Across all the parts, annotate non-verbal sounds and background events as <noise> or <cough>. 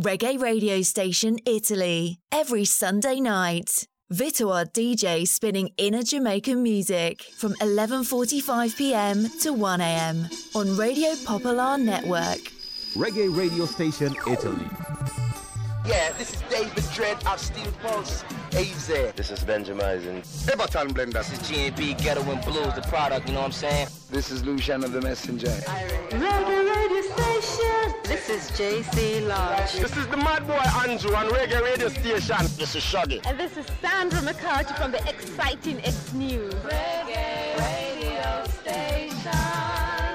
Reggae radio station Italy, every Sunday night. Vitoar DJ spinning inner Jamaican music from 11:45 p.m. to 1 a.m. on Radio Popular Network. Reggae radio station Italy. Yeah, this is David Dread of Steel Pulse. AZ. This is Benjamin. Everton Blenders. This is GNP Ghetto and Blues, the product, you know what I'm saying? This is Lucian of the Messenger. Reggae radio station. This is JC Lodge. This is the Mad Boy Andrew on Reggae radio station. This is Shaggy. And this is Sandra McCarthy from the exciting X News. Reggae radio station.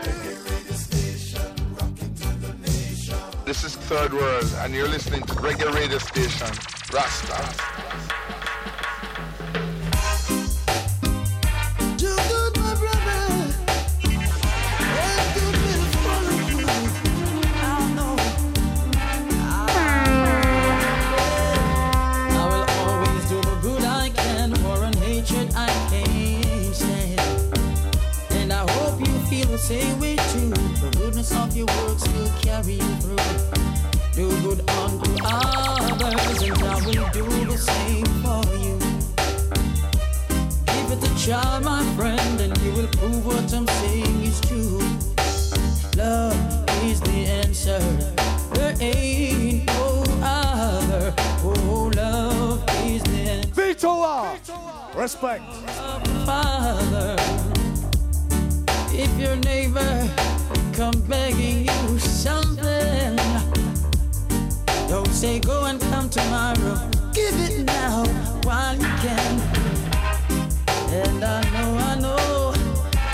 Reggae Radio Station Rocking Foundation. This is Third World, and you're listening to Reggae Radio Station, Rasta. Say we true. The goodness of your works will carry you through. Do good unto others, and I will do the same for you. Give it a try, my friend, and you will prove what I'm saying is true. Love is the answer. There ain't no other. Oh, love is the answer. Vitola! Respect. Father. If your neighbor come begging you something, don't say go and come tomorrow. Give it now while you can. And I know, I know,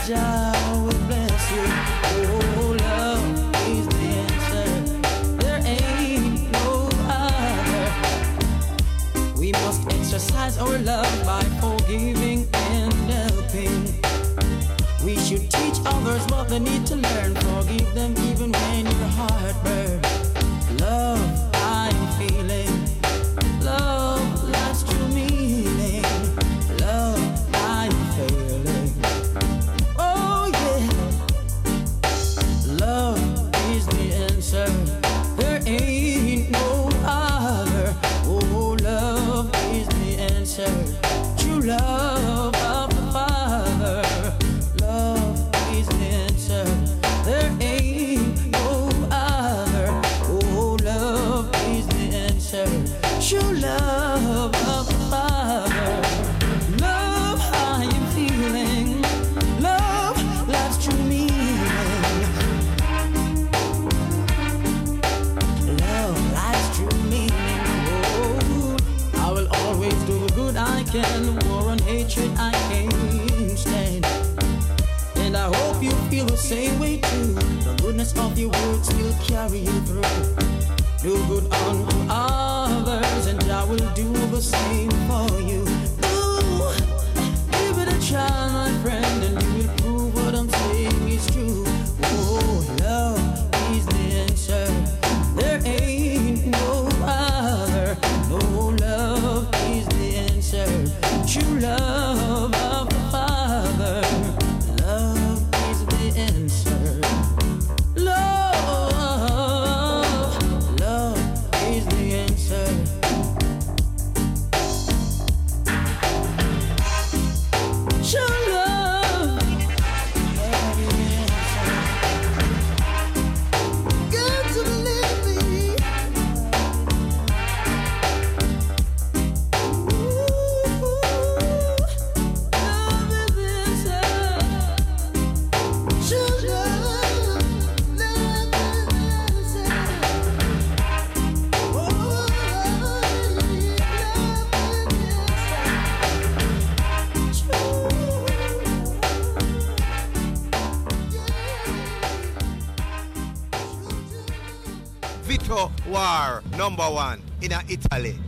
Jah will bless you. Oh, love is the answer. There ain't no other. We must exercise our love by forgiving others what they need to learn. Forgive them even when your heart burns. Same way too. The goodness of your words will carry you through. Do good unto others, and I will do the same for you. Ooh, give it a try, my friend, Italy.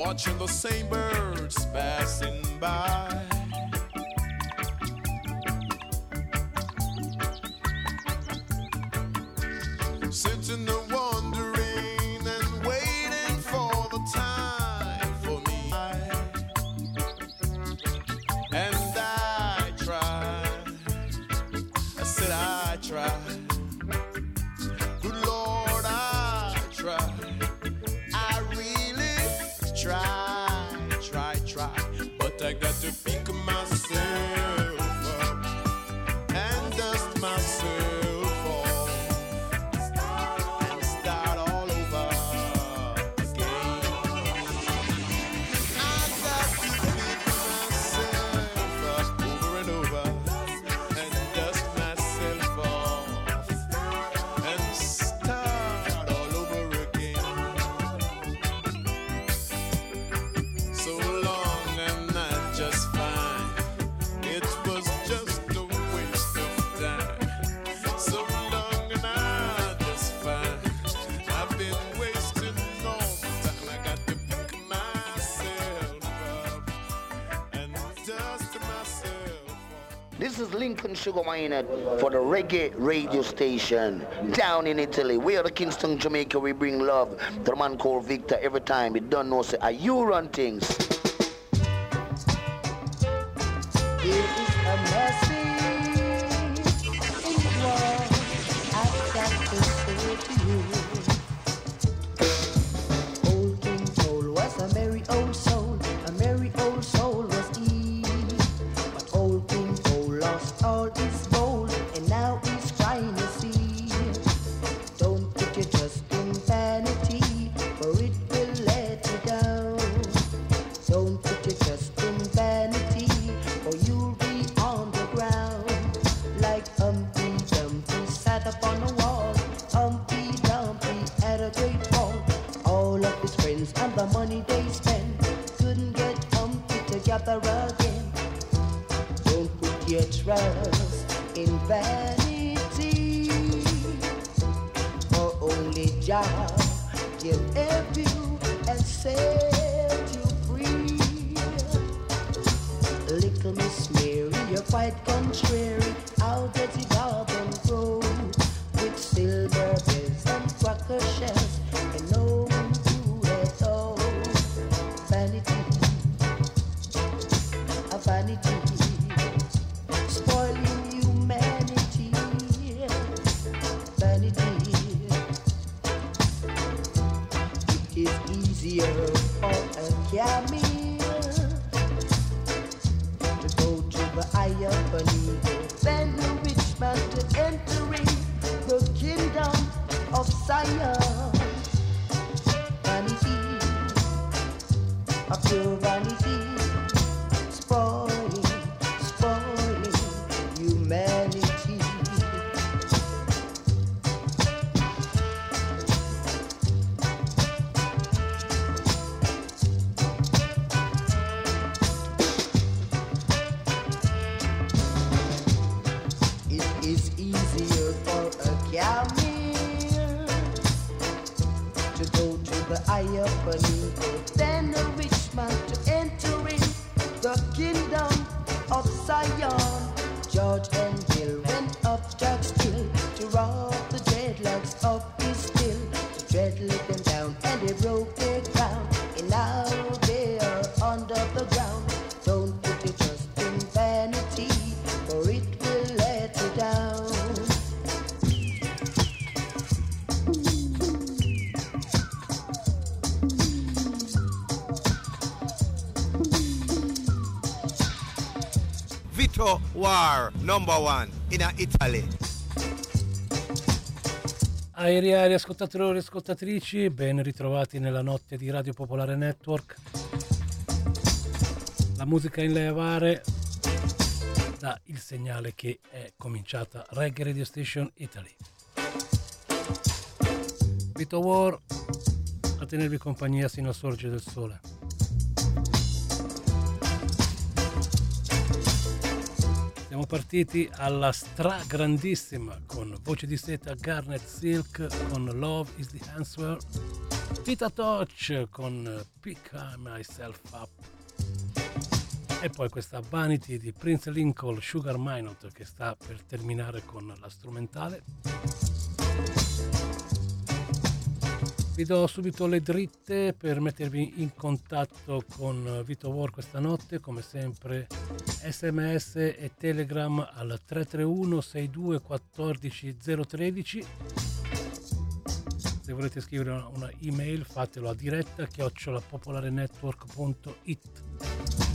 watching the same birds passing by. Sugar Minot for the reggae radio station down in Italy. We are the Kingston, Jamaica. We bring love to the man called Victor every time. He don't know say, are you run things? Number one in Italy. Aeriali ascoltatori e ascoltatrici, ben ritrovati nella notte di Radio Popolare Network. La musica in levare dà il segnale che è cominciata Reggae Radio Station Italy. Vito War a tenervi compagnia sino al sorgere del sole. Siamo partiti alla stragrandissima con voce di seta Garnet Silk con Love is the Answer, Pita Touch con Pick Myself Up e poi questa Vanity di Prince Lincoln Sugar Minot che sta per terminare con la strumentale. Vi do subito le dritte per mettervi in contatto con Vito War questa notte, come sempre sms e telegram al 331 62 14 013. Se volete scrivere una, una email fatelo a diretta chiocciolapopolarenetwork.it.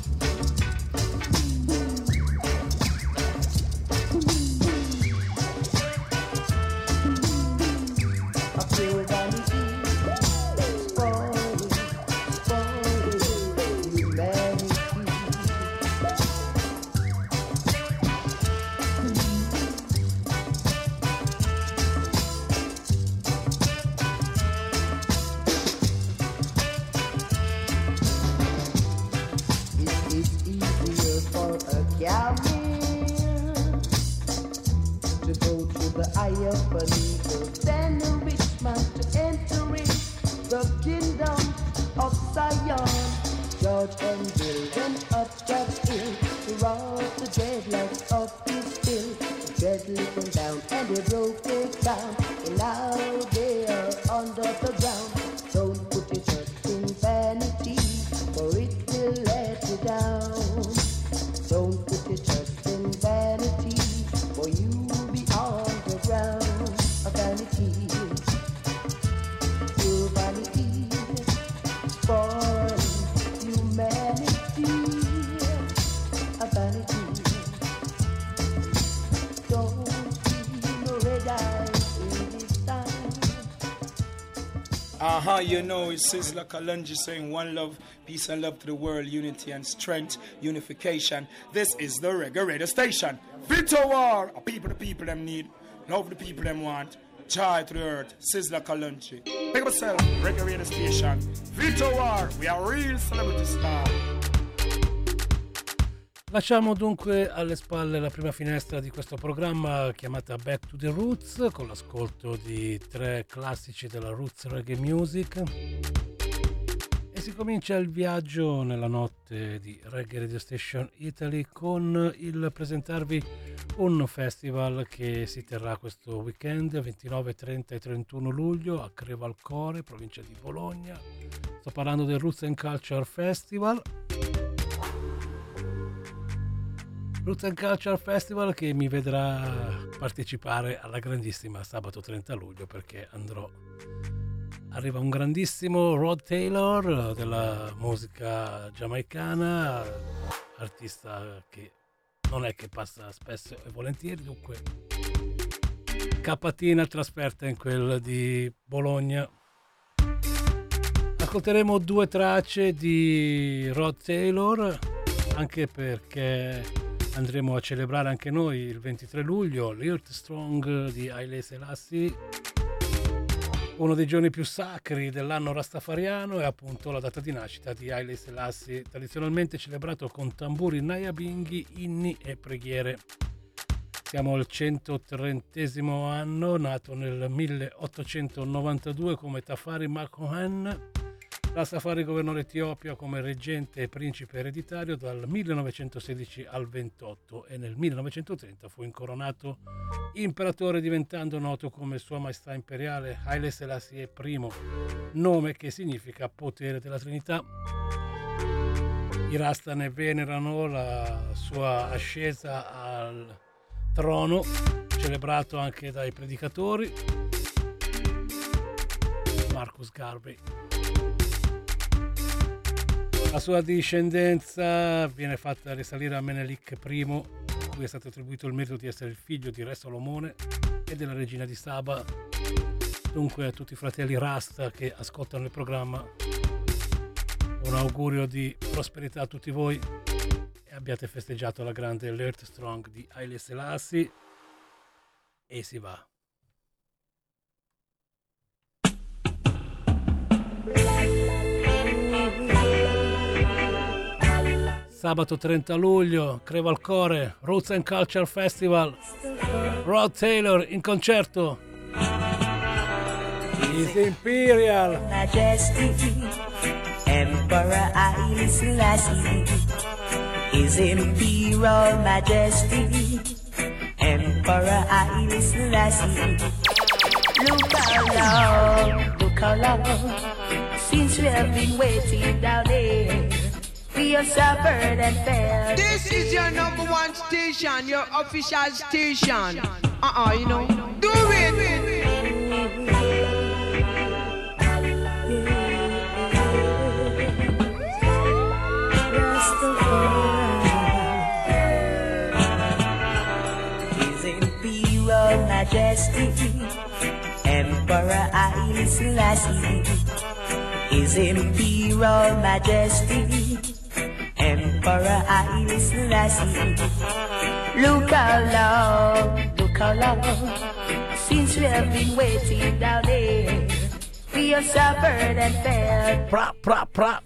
out and building up that hill. We the dreadlocks of his bill. The dread down and he broke it down. Uh huh, you know, it says like a lunge saying one love, peace and love to the world, unity and strength, unification. This is the Reggae Radio Station. Vito War, a people the people them need, love the people them want, joy to the earth, Sizzla Kalunchi. Pick up yourself, Reggae Radio Station. Vito War, we are real celebrity star. Lasciamo dunque alle spalle la prima finestra di questo programma chiamata Back to the Roots con l'ascolto di tre classici della Roots Reggae Music e si comincia il viaggio nella notte di Reggae Radio Station Italy con il presentarvi un festival che si terrà questo weekend 29, 30 e 31 luglio a Crevalcore, provincia di Bologna. Sto parlando del Roots and Culture Festival Roots and Culture Festival che mi vedrà partecipare alla grandissima sabato 30 luglio perché andrò. Arriva un grandissimo Rod Taylor della musica giamaicana artista che non è che passa spesso e volentieri dunque capatina trasferta in quella di Bologna. Ascolteremo due tracce di Rod Taylor anche perché andremo a celebrare anche noi il 23 luglio l'Earth Strong di Haile Selassie uno dei giorni più sacri dell'anno rastafariano è appunto la data di nascita di Haile Selassie tradizionalmente celebrato con tamburi nayabinghi, inni e preghiere Siamo al 130 anno, nato nel 1892 come Tafari Makohan. La Safari governò l'Etiopia come reggente e principe ereditario dal 1916 al 28 e nel 1930 fu incoronato imperatore diventando noto come Sua Maestà Imperiale Haile Selassie I, nome che significa potere della Trinità. I Rasta ne venerano la sua ascesa al trono, celebrato anche dai predicatori. Marcus Garvey. La sua discendenza viene fatta risalire a Menelik I, cui è stato attribuito il merito di essere il figlio di Re Salomone e della regina di Saba. Dunque a tutti i fratelli Rasta che ascoltano il programma, un augurio di prosperità a tutti voi e abbiate festeggiato la grande Alert Strong di Haile Selassie e si va. Sabato 30 luglio, Crevalcore, Roots and Culture Festival. Rod Taylor in concerto. His Imperial. Emperor Haile Selassie. Imperial Majesty, Emperor Haile Selassie. Look how long, look how long, since we have been waiting down there. We have suffered and failed. This is your number one station, your official station. Uh-uh, you know. Do it! Majesty, Emperor Haile Selassie. His Imperial Majesty, Emperor Haile Selassie. Look how long, look how long, since we have been waiting down there. We have suffered and failed. Pra, pra, pra.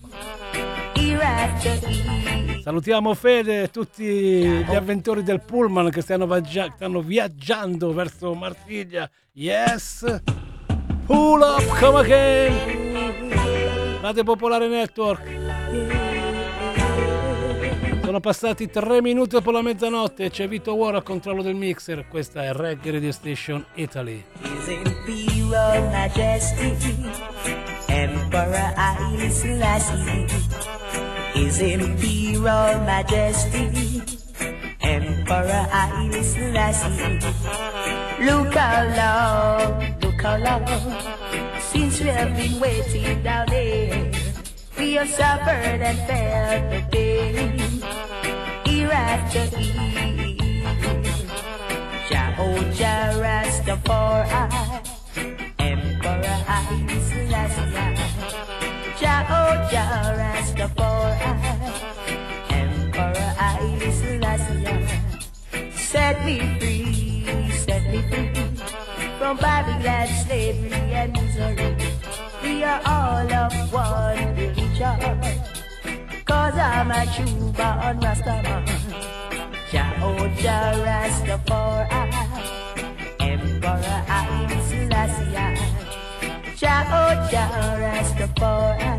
Year. Salutiamo Fede e tutti gli avventori del pullman che stanno, vaggia- stanno viaggiando verso Marsiglia. Yes! Pull up, come again! Radio Popolare Network. Sono passati tre minuti dopo la mezzanotte c'è Vito War a controllo del mixer. Questa è Reggae Radio Station Italy. Selassie. His Imperial Majesty, Emperor Haile Selassie. Look how long, look how long, since we have been waiting down there. We have suffered and felt the pain, Rastafari, Emperor Rastafari, Emperor Set me free, set me free from Babylon, slavery and misery. We are all of one religion, cause I'm a true born Rastaman. Jehovah Rastafari, Emperor Haile Selassie. Jehovah Rastafari,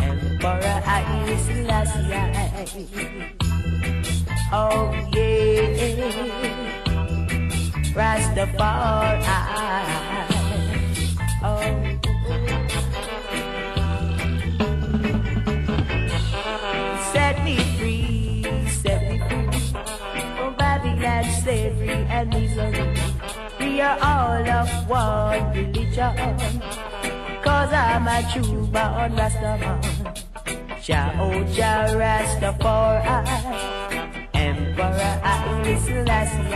Emperor Haile Selassie. Oh yeah, Rastafari. Oh. And misery. We are all of one religion. Cause I'm a true born Rastaman. Jehovah Rastafari. Emperor Haile Selassie.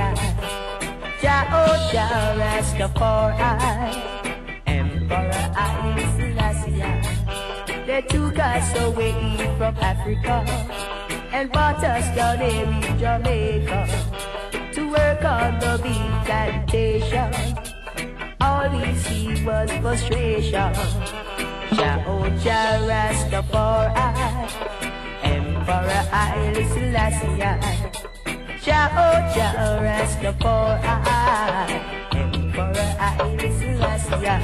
Jehovah Rastafari. Emperor Haile Selassie. They took us away from Africa and brought us down here in Jamaica to work on the big plantation. All we see was frustration. Jehovah Rastafari, Emperor Haile Selassie. Jah, oh, Jah, Rastafari, Emperor Haile Selassie.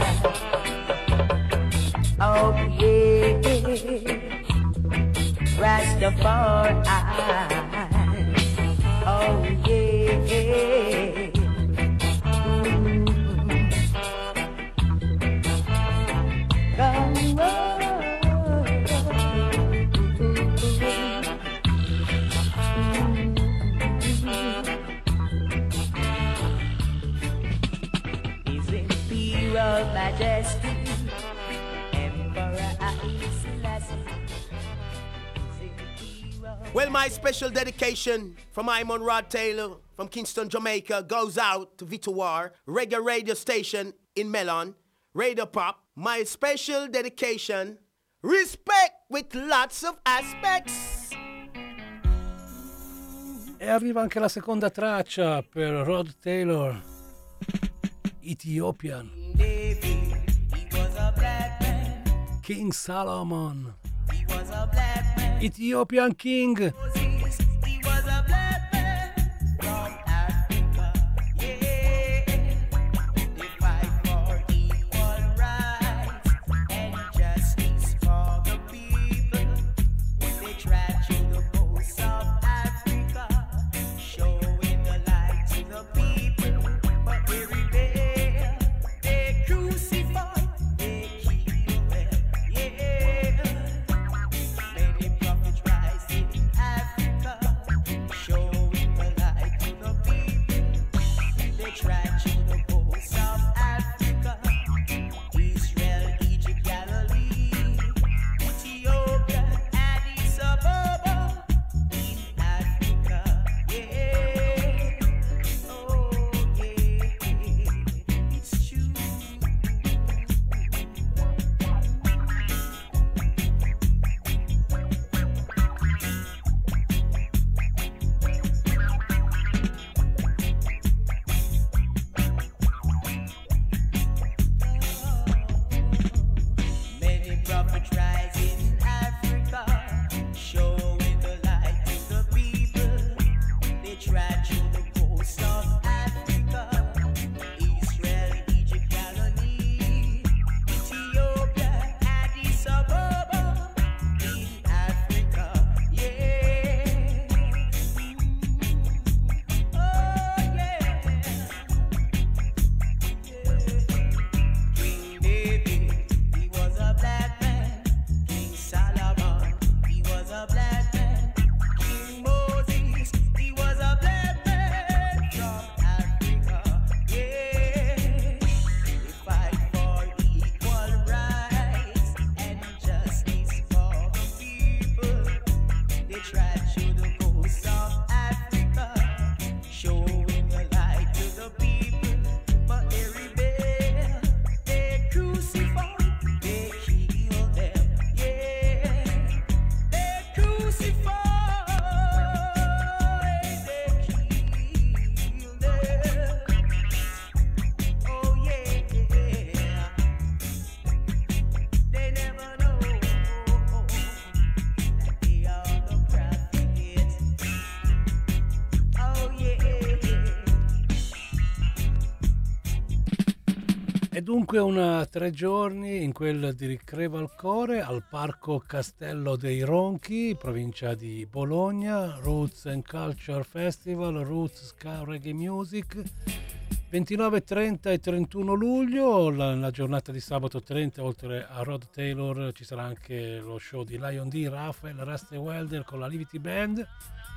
Oh yeah, Rastafari. Dedication from Imon Rod Taylor from Kingston, Jamaica goes out to Vitowar, reggae radio station in Melon, Radio Pop. My special dedication, respect with lots of aspects. E arriva anche la seconda traccia per Rod Taylor, Ethiopian. King Solomon. Ethiopian King. Stop. E dunque una tre giorni in quel di Crevalcore al Parco Castello dei Ronchi, provincia di Bologna, Roots and Culture Festival, Roots Ska Reggae Music. 29, 30 e 31 luglio, la, la giornata di sabato 30, oltre a Rod Taylor ci sarà anche lo show di Lion D, Raphael, Rusty Welder con la Livity Band.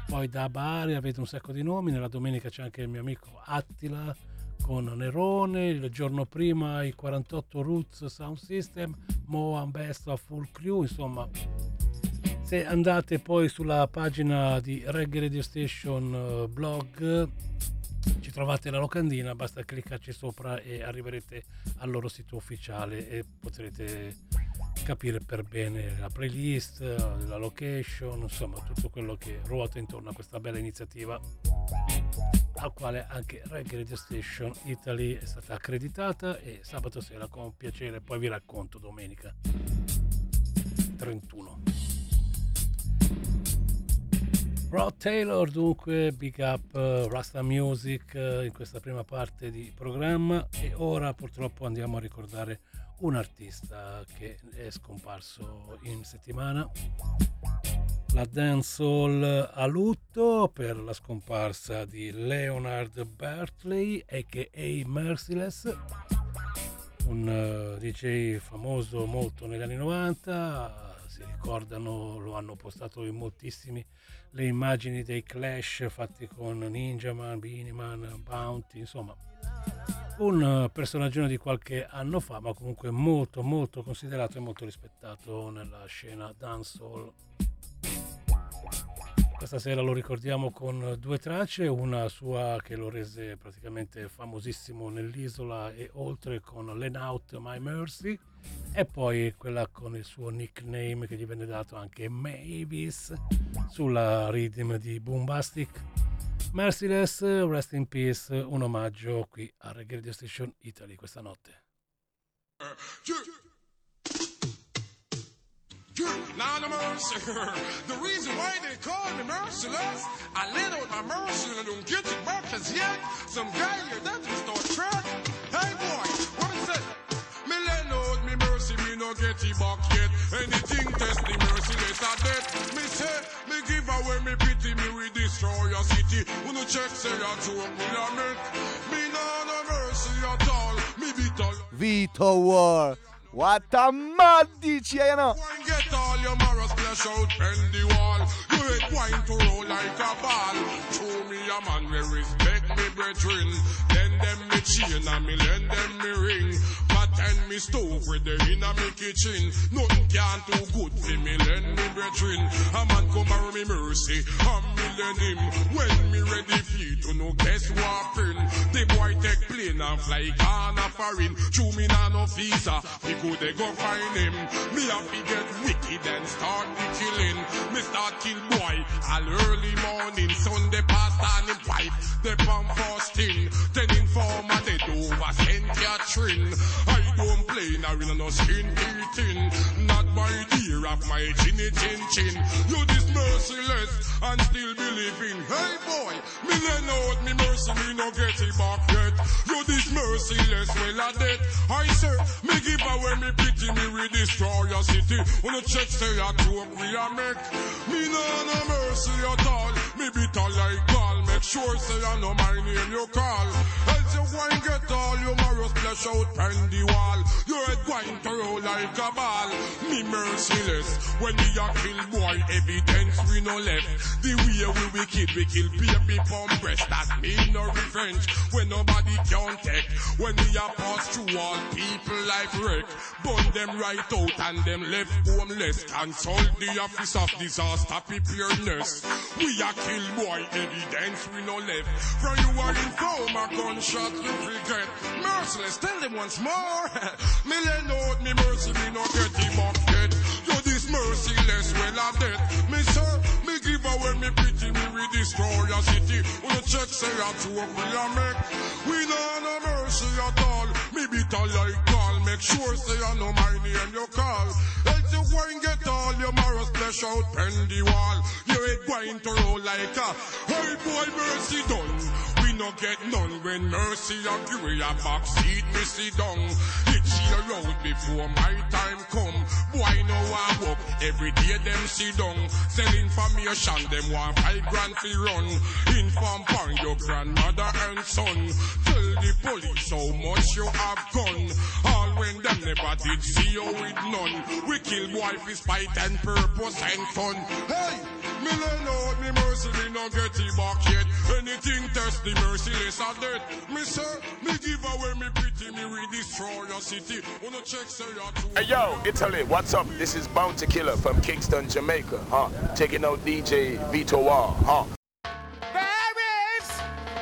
Poi da Bari avete un sacco di nomi, nella domenica c'è anche il mio amico Attila con Nerone, il giorno prima i 48 Roots Sound System, Moa Best Full Crew, insomma. Se andate poi sulla pagina di Reggae Radio Station eh, blog ci trovate la locandina, basta cliccarci sopra e arriverete al loro sito ufficiale e potrete capire per bene la playlist, la location, insomma tutto quello che ruota intorno a questa bella iniziativa al quale anche Reggae Radio Station Italy è stata accreditata e sabato sera con piacere poi vi racconto domenica 31. Rod Taylor dunque, big up uh, Rasta Music uh, in questa prima parte di programma e ora purtroppo andiamo a ricordare un artista che è scomparso in settimana. La dancehall a lutto per la scomparsa di Leonard Bertley a.k.a. Merciless, un uh, DJ famoso molto negli anni 90, si ricordano, lo hanno postato in moltissimi le immagini dei clash fatti con Ninja Man, Beanie Man, Bounty, insomma un personaggio di qualche anno fa ma comunque molto molto considerato e molto rispettato nella scena dancehall. Questa sera lo ricordiamo con due tracce, una sua che lo rese praticamente famosissimo nell'isola e oltre con Len Out My Mercy e poi quella con il suo nickname che gli venne dato anche Mavis sulla rhythm di Boombastic. Merciless, Rest in Peace, un omaggio qui a Reggae Radio Station Italy questa notte. Now no mercy. the reason why they call me merciless, I let out my mercy and don't get it back as yet. Some guy here that will start track. Hey boy, no get it back yet. Anything test the merciless I dead. Me say, me give away me pity, me we destroy your city. Who no check say I joke me a make. Me no no mercy at all. Me all. Vito War. What a mad DJ, you know. Get all your morals splash out bend the wall. You hate wine to roll like a ball. Show me a man we respect me brethren. Lend them me chain and me lend them me ring. But and me stove with the in a me kitchen. Nothing can do good for me lend me brethren. A man come marry me mercy and me lend him. When me ready you to no guess what pin. The boy take plane and fly on a foreign. Chew me na no visa. We could they go find him. Me have to get wicked and start the killing. Me start kill boy all early morning. Sunday past and him wife. They pump fasting. Then informer they do over St. Catherine. I don't play now in no skin eating. Not by dear of my chinny chin chin. You this merciless and still believing. Hey boy, me lend out me mercy, me no get it back yet. You this merciless, well a dead. I say, me give away me pity, me we destroy your city. When you check say I joke we a make. Me no no mercy at all. Me bitter like gall. Make sure say I know my name you call. Else you and get all your morals splash out on the wall. Your head going to roll like a ball. Me merciless. When we a kill boy, evidence we no left. The way we wicked, we kill baby from breast. That mean no revenge. When nobody can take. When we a pass through all people life wreck. Burn them right out and them left homeless. Consult the office of disaster preparedness. We a kill boy, evidence we no left. From you are in coma, gunshot you forget. Merciless, tell them once more. <laughs> me lend out me mercy, me no get him up yet. You this merciless, well I dead. Me sir, me give away me pity, me we destroy your city. When you check say I joke we a make. We no no mercy at all. Me bitter like call. Make sure say I know my name you call. Else you go and get all your morals splash out pen the wall. You ain't going to roll like a hey boy mercy done. No get none when mercy and we a back seat me sit down. It she road before my time come. Boy no I walk every day them sit down. Sell information them want five grand fi run. Inform on your grandmother and son. Tell the police how much you have gone. All when them never did see you with none. We kill boy for spite and purpose and fun. Hey, me lend out me mercy, me no get it back yet. Anything test the merciless are dead. Me sir, me give away me pity, me we destroy your city. Wanna check say you're. Hey yo, Italy, what's up? This is Bounty Killer from Kingston, Jamaica. Huh? Taking out DJ Vito War. Huh?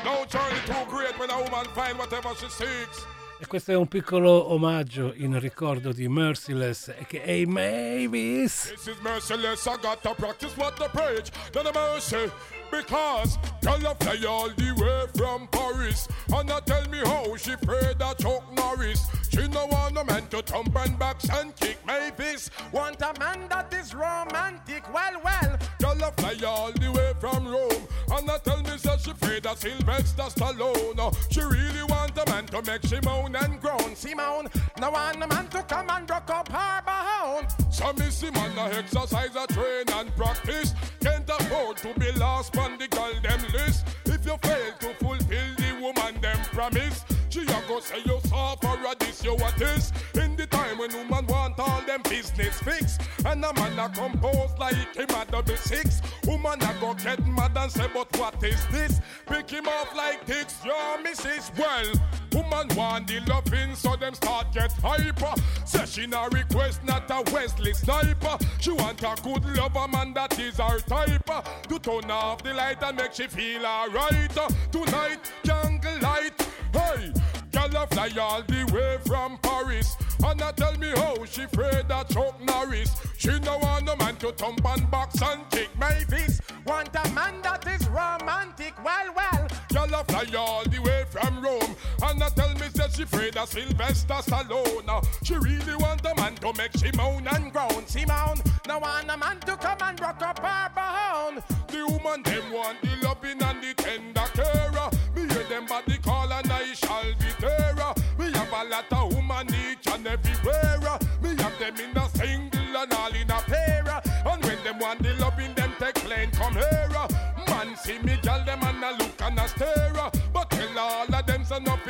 No journey too great when a woman find whatever she seeks. E questo è un piccolo omaggio in ricordo di Merciless a.k.a. Mavis. This is merciless, I got to practice what the preach. Then the mercy. Because girl a fly all the way from Paris. And I tell me how she afraid that Chuck Norris. She no want a man to thump and box and kick Mavis Want a man that is romantic. Well, well Girl a fly all the way from Rome. And I tell me that she afraid of Sylvester Stallone. She really want a man to make she moan and groan. Simone, no want a man to come and rock up her bone So me see man a exercise, a train and practice. Can't afford to be lost on the girl them list. If you fail to fulfill the woman them promise She a go say you suffer a this you what is In the time when woman want all them business fix, And a man a compose like him a double six Woman a go get mad and say but what is this? Pick him off like dicks, your missus. Well, woman want the loving so them start get hyper. Say she na request not a Wesley sniper. She want a good lover man that is her type. To turn off the light and make she feel alright. Tonight, jungle light, hey Girl a fly all the way from Paris. And I tell me how she afraid of Chuck Norris. She no want no man to thump and box and kick Mavis Want a man that is romantic, well, well. Girl a fly all the way from Rome. And I tell me that she afraid of Sylvester Stallone. She really want a man to make she moan and groan. Simone, no want a man to come and rock up her bone. The woman them want the loving and the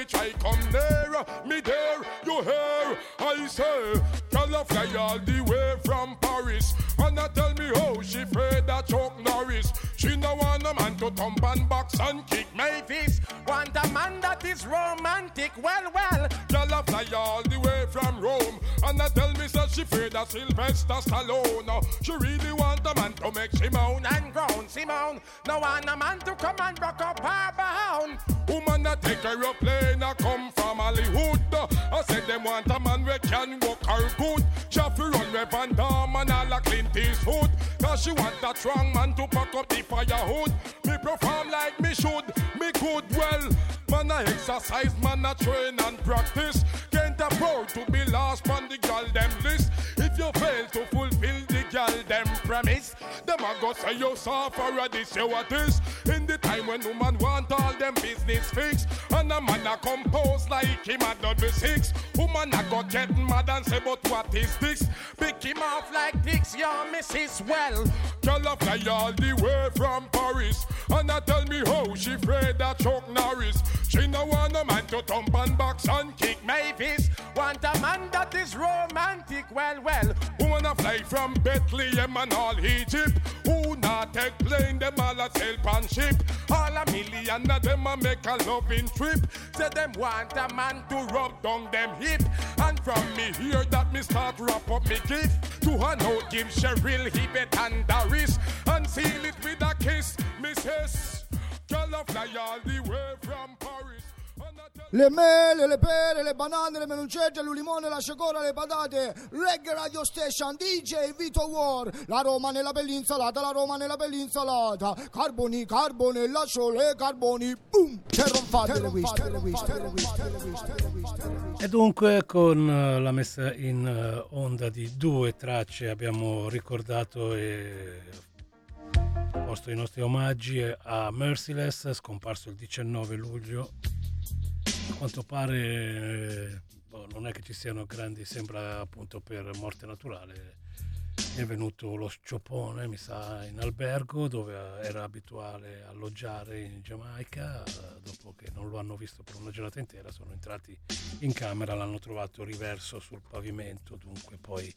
try come near Me there, you hear, I say Girl a fly all the way from Paris. And I tell me how she afraid that Chuck Norris. She no want a man to thump and box and kick Mavis Want a man that is romantic, well, well. Girl a fly all the way from Rome. And I tell me that she afraid that Sylvester Stallone. She really want a man to make she moan and groan Simone, no want a man to come and rock up her bone Woman that take her a aeroplane a come from Hollywood. I said them want a man we can walk her good. Shafi run with and all a Clint Eastwood. Cause she want a strong man to pack up the fire hood. Me perform like me should, me good well. Man I exercise, man I train and practice. Can't afford to be lost on the girl them list. If you fail to fulfill the girl them premise Them a go say you suffer a this you what is In the time when woman want all them business fixed And a man a compose like him a double six. Woman a go get mad and say but what is this? Pick him off like dicks, your missus well. Girl a fly all the way from Paris And I tell me how she afraid of Chuck Norris. She no want a man to thump and box and kick Mavis. Want a man that is romantic, well, well. Woman a fly from Bethlehem and all Egypt Who not take plane, them all a sail pan ship? All a million of them a make a loving trip. Say them want a man to rub down them hip. And from me hear that me start wrap up me gift. To a note give Cheryl, Hibbet and Doris And seal it with a kiss, missus. Girl fly all the way from Paris Le mele, le pere, le banane, le menuncette, il limone, la cioccola, le patate. Reggae Radio Station, DJ Vito War. La Roma nella bell'insalata, la Roma nella bell'insalata. Carboni, carbone, la sole, carboni. Boom! Le le le le le le. E dunque con eh, la messa in eh, onda di due tracce abbiamo ricordato e posto i nostri omaggi a Merciless, scomparso il 19 luglio. A quanto pare eh, boh, non è che ci siano grandi, sembra appunto per morte naturale. È venuto lo scioppone, mi sa, in albergo dove era abituale alloggiare in Giamaica. Dopo che non lo hanno visto per una giornata intera, sono entrati in camera, l'hanno trovato riverso sul pavimento. Dunque, poi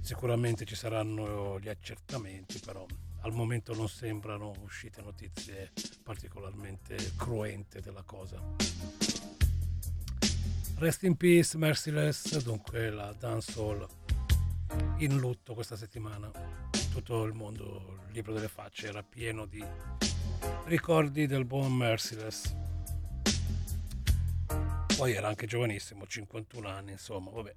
sicuramente ci saranno gli accertamenti, però al momento non sembrano uscite notizie particolarmente cruente della cosa. Rest in peace, Merciless, dunque la dancehall in lutto questa settimana. Tutto il mondo, il libro delle facce, era pieno di ricordi del buon Merciless. Poi era anche giovanissimo, 51 anni, insomma, vabbè.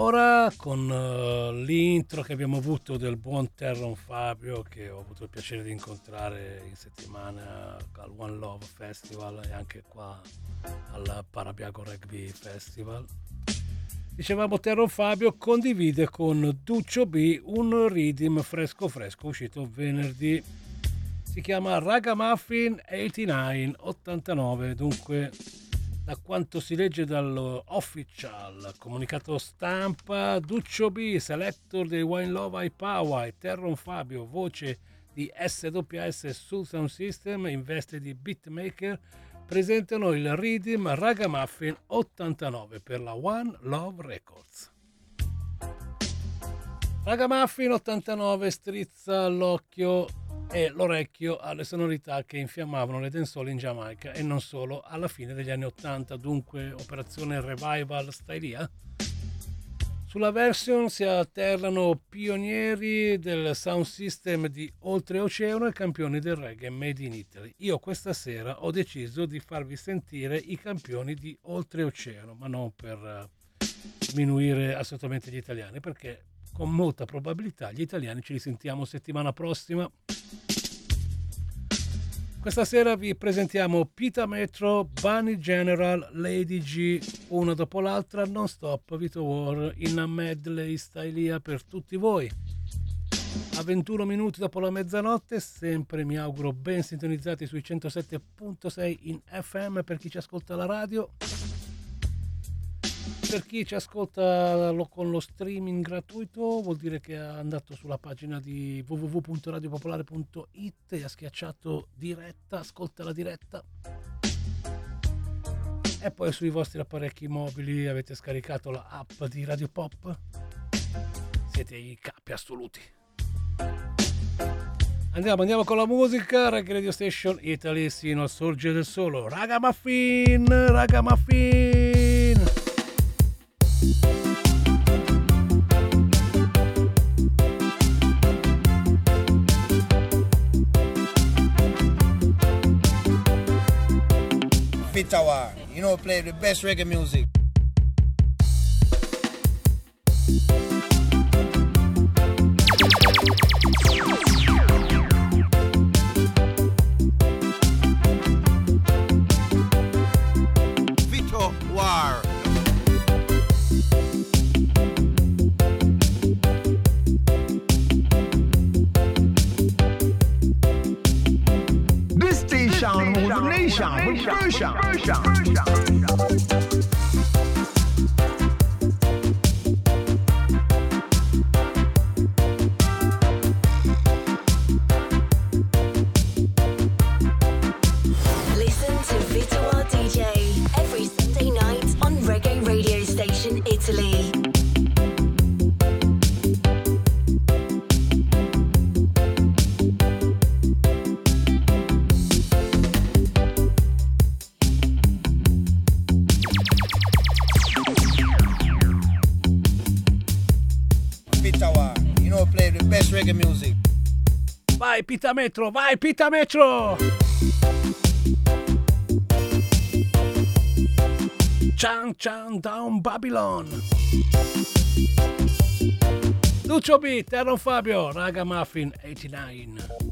Ora con uh, l'intro che abbiamo avuto del buon Terron Fabio che ho avuto il piacere di incontrare in settimana al One Love Festival e anche qua al Parabiago Rugby Festival. Dicevamo Terron Fabio condivide con Duccio B un redeem fresco fresco uscito venerdì. Si chiama Ragamuffin 89 89, dunque da quanto si legge dall'official comunicato stampa, Duccio B, selector dei Wine Love High Power, Terron Fabio, voce di SWS Soul Sound System in veste di beatmaker, presentano il Redeem Ragamuffin 89 per la One Love Records. Ragamuffin 89 strizza l'occhio e l'orecchio alle sonorità che infiammavano le dancehall in Giamaica e non solo alla fine degli anni 80, dunque operazione revival stylia. Sulla version si alternano pionieri del sound system di oltreoceano e campioni del reggae made in Italy. Io questa sera ho deciso di farvi sentire i campioni di oltreoceano, ma non per diminuire assolutamente gli italiani, perché con molta probabilità gli italiani ci risentiamo settimana prossima. Questa sera vi presentiamo Pita Metro, Bunny General, Lady G, una dopo l'altra, non stop, Vito War, in a medley stylia per tutti voi. A 21 minuti dopo la mezzanotte, sempre mi auguro ben sintonizzati sui 107.6 in FM per chi ci ascolta la radio per chi ci ascolta con lo streaming gratuito vuol dire che è andato sulla pagina di www.radiopopolare.it e ha schiacciato diretta, ascolta la diretta. E poi sui vostri apparecchi mobili avete scaricato la app di Radio Pop. Siete i capi assoluti. Andiamo andiamo con la musica. Reggae Radio Station Italy sino al sorgere del solo. Raga muffin raga muffin You know, play the best reggae music. 想，我就内向，不是更想。Pita Metro, vai Pita Metro! Chan Chan Down Babylon! Lucio B, Terron Fabio, Raga Muffin 89.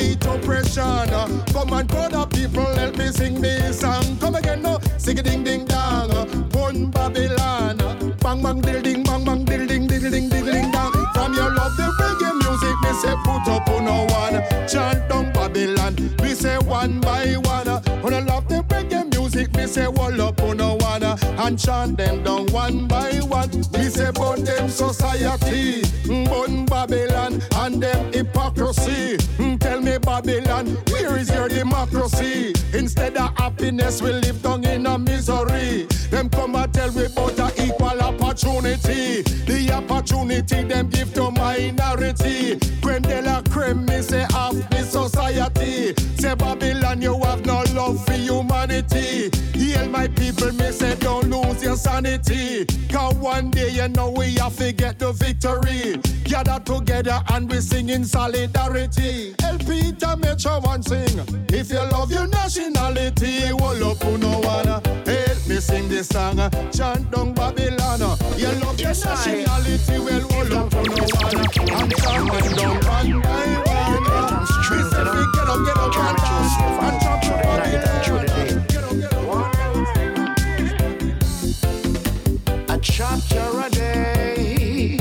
Fight oppression. Come on, brother people, help me sing this song. Come again, no. Sing it ding ding dong, one Babylon. Bang bang diddle ding, bang bang diddle ding, diddle ding, diddle ding dong. From your love the reggae music, me say put up on no one. Chant down Babylon, we say one by one. When I love the reggae music, me say wall up on no one. And chant them down one by one. We say burn them society, burn Babylon and them hypocrisy. Me Babylon, where is your democracy? Instead of happiness, we live down in a misery. Them come and tell we about a equal opportunity. The opportunity them give to minority. Creme de la creme, me say half the society. Say Babylon, you have no love for humanity. Heal my people, me say don't lose your sanity. Cause one day you know we have to get the victory. Gather together and we sing in solidarity. El Peter Metro one sing. If you love your nationality, well up no one. Help me sing this song. Chant down Babylon. You love your Yes, nationality, well well up no one. And chant down one up, get up and dance. And chant down Babylon. A chapter a day.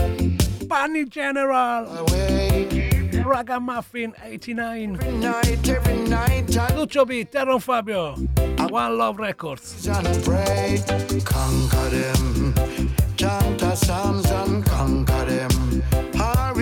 Bunny General. Ragamuffin 89. Every night, every night. Lucio B, Terron Fabio. i One Love Records. and pray, conquer them. Chant the psalms and conquer them. Our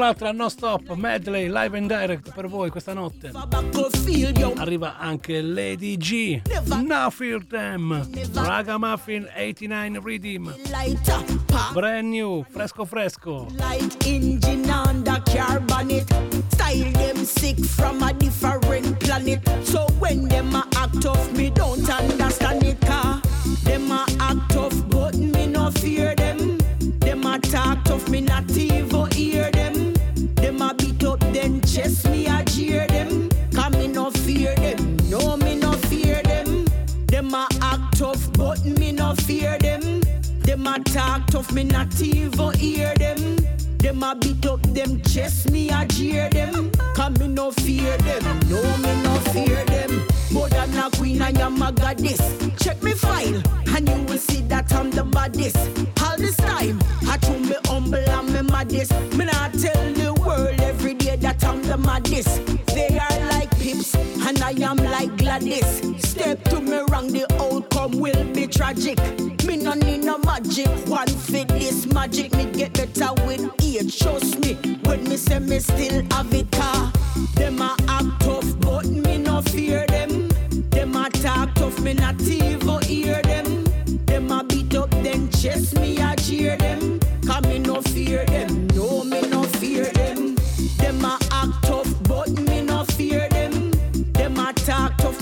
l'altra, no stop, medley, live and direct per voi questa notte. Arriva anche Lady G. Now Fear Them. Ragamuffin 89 Redeem. Brand new, fresco fresco. Like engine on the carbonate. Style them sick from a different planet. So when them a act off, me don't understand it. Car them a act off, but me no fear them. Them a talk tough, me not even hear them. Then chase me a jeer them. Cause me no fear them. No, me no fear them. Them a act tough, but me no fear them. Them a talk tough, me not even hear them. Them a beat up them chest, me a jeer them. Cause me no fear them, no me no fear them. More than a queen, I am a goddess. Check me file, and you will see that I'm the baddest. All this time, I to me humble and me maddest. Me not tell every I'm the maddest. They are like pips, and I am like Gladys. Step to me wrong, the outcome will be tragic. Me no need no magic, one fit this magic. Me get better with age, trust me. When me say me still have it, car. Them a act tough, but me no fear them. Them a talk tough, me not even hear them. Them a beat up, then chest me a cheer them. Cause me no fear them,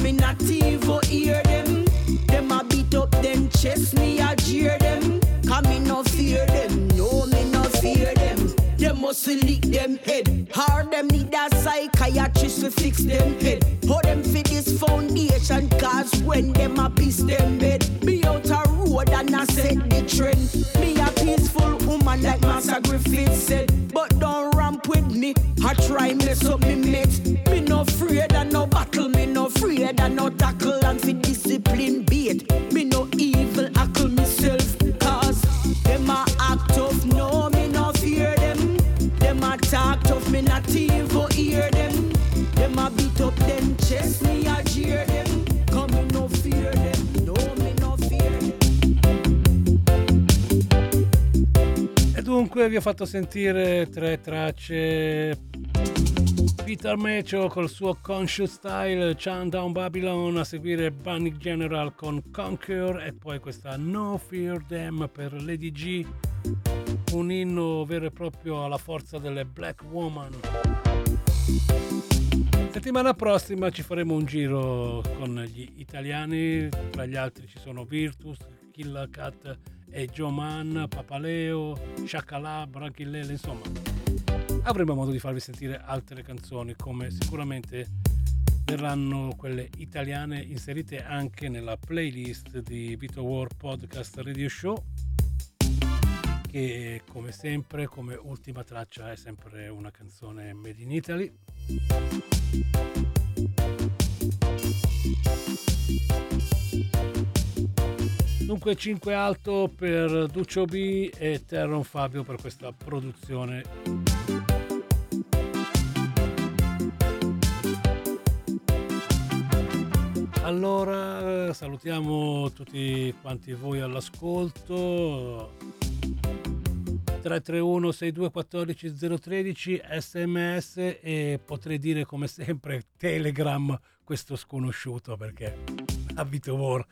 me not even hear them. Them a beat up, them chest me a jeer them. Cause me no fear them, no me no fear them. Them must lick them head. Hard them need a psychiatrist to fix them head. How them fit this foundation, cause when them a piece them bed. Be out a road and I set the trend. Me a peaceful woman like Master Griffith said. But with me. I try mess up me mates. Me no afraid of no battle. Me no afraid of no tackle and fi discipline bait. Me no evil ackle myself. Cause them a act tough. No, me no fear them. Them a talk tough. Me not even Dunque vi ho fatto sentire tre tracce. Peter Mecho col suo Conscious Style, Down Babylon, a seguire Bunny General con Conquer e poi questa No Fear Them per Lady G, un inno vero e proprio alla forza delle Black Woman. Settimana prossima ci faremo un giro con gli italiani, tra gli altri ci sono Virtus, Killa Cat e Joe Mann, Papaleo, Shakala, Branchillele, insomma. Avremo modo di farvi sentire altre canzoni come sicuramente verranno quelle italiane inserite anche nella playlist di Vito War Podcast Radio Show che come sempre come ultima traccia è sempre una canzone made in Italy Dunque 5 alto per Duccio B e Terron Fabio per questa produzione. Allora salutiamo tutti quanti voi all'ascolto. 331 6214 013 sms e potrei dire come sempre telegram questo sconosciuto perché a Vito War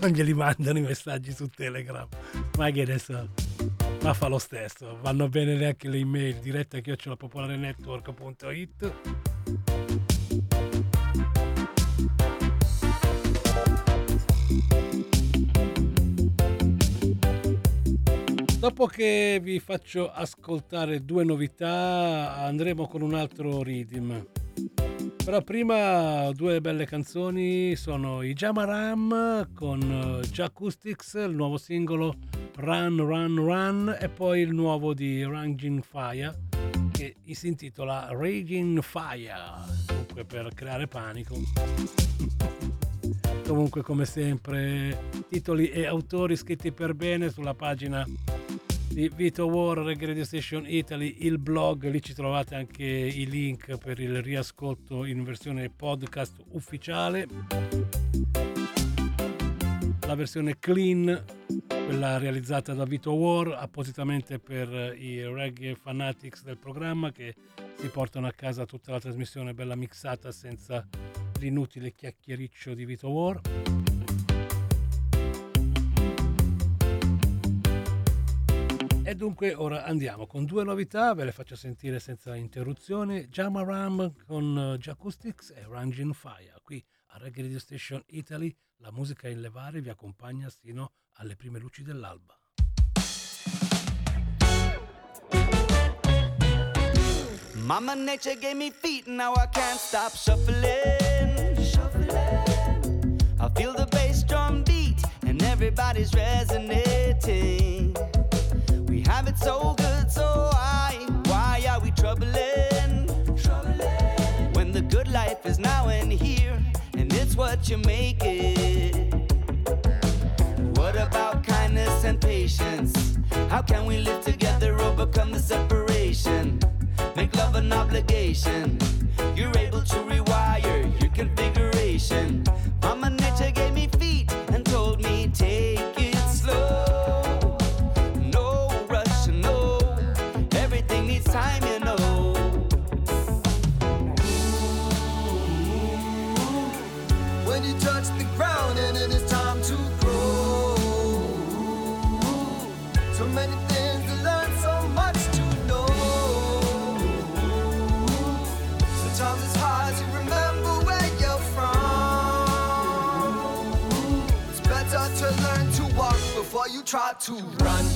non glieli mandano i messaggi su telegram. Ma che ne so. Ma fa lo stesso. Vanno bene neanche le email diretta chiocciolapopolarenetwork.it Dopo che vi faccio ascoltare due novità, andremo con un altro rhythm. Però prima due belle canzoni sono i Jamaram con Jacoustics, il nuovo singolo Run Run Run e poi il nuovo di Ranging Fire che si intitola Raging Fire, dunque per creare panico. <laughs> Comunque come sempre titoli e autori scritti per bene sulla pagina di Vito War, Radio Station Italy, il blog, lì ci trovate anche i link per il riascolto in versione podcast ufficiale. La versione clean, quella realizzata da Vito War appositamente per i reggae fanatics del programma che si portano a casa tutta la trasmissione bella mixata senza l'inutile chiacchiericcio di Vito War. E dunque ora andiamo con due novità, ve le faccio sentire senza interruzione. Jama Ram con Jacoustics e Ranging Fire. Qui a Reggae Radio Station Italy la musica in levare vi accompagna sino alle prime luci dell'alba. Mama nature gave me feet, now I can't stop shuffling. Shuffling. I feel the bass drum beat, and everybody's resonating. It's what you make it. What about kindness and patience? How can we live together, overcome the separation? Make love an obligation. You're able to try to run,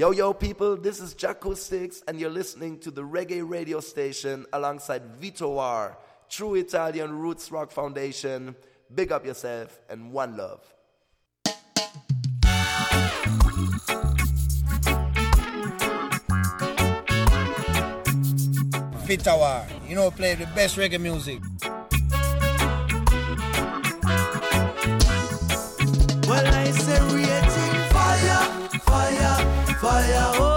Yo, yo, people, this is Jaco Six, and you're listening to the reggae radio station alongside Vitoar, True Italian Roots Rock Foundation. Big up yourself and one love. Vitoar, you know, play the best reggae music. Well, I say fire. Oh.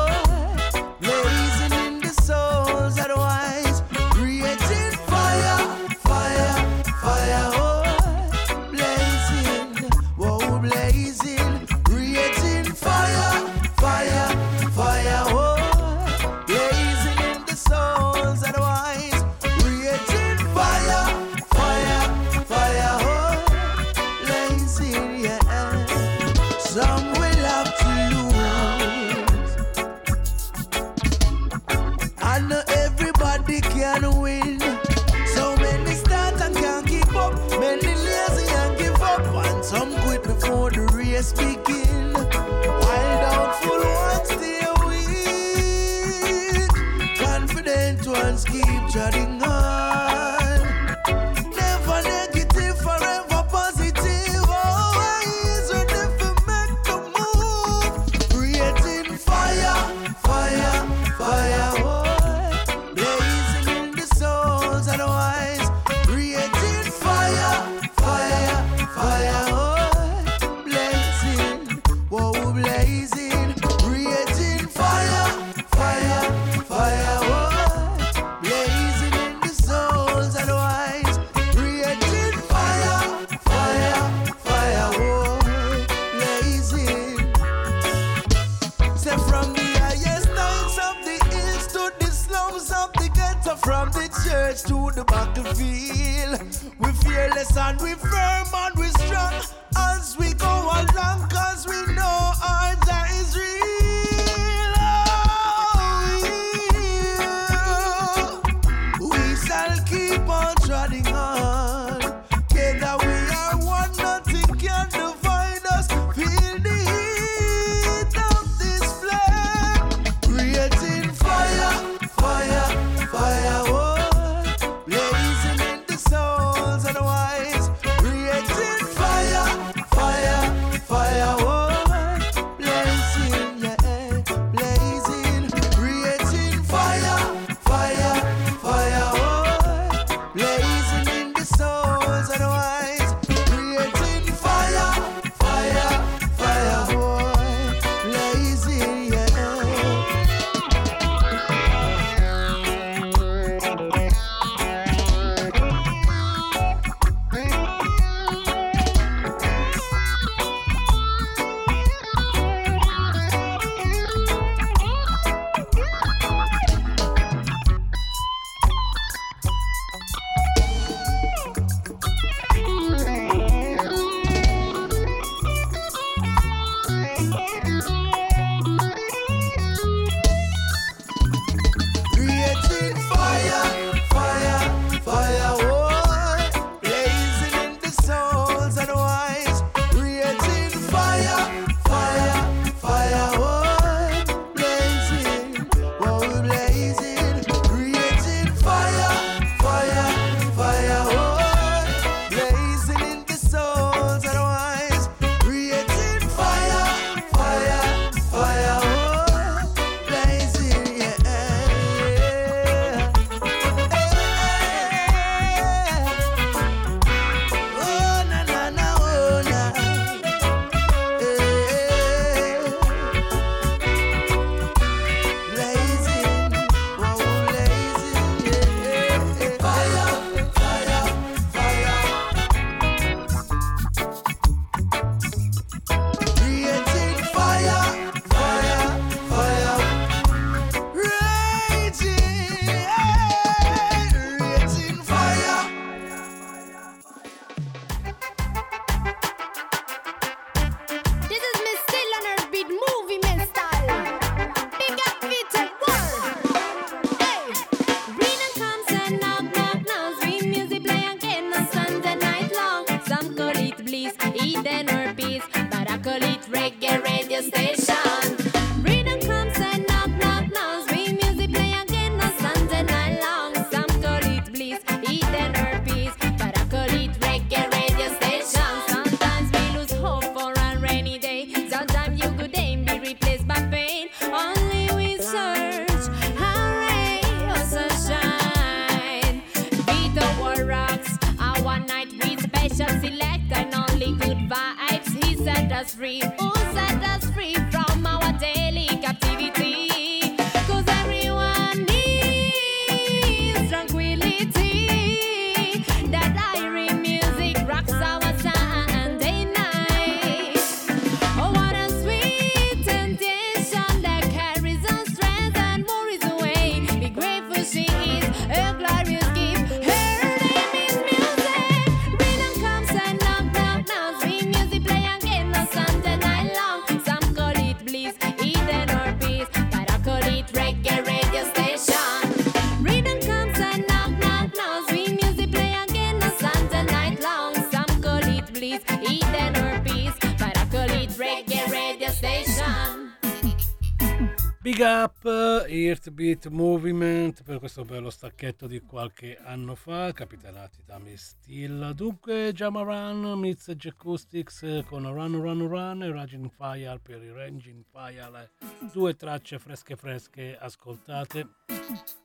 Big up Heartbeat Movement per questo bello stacchetto di qualche anno fa, capitanati da Miss Steel. Dunque, Jamaran meets Acoustics con Run Run Run e Raging Fire per i Raging Fire, due tracce fresche fresche ascoltate.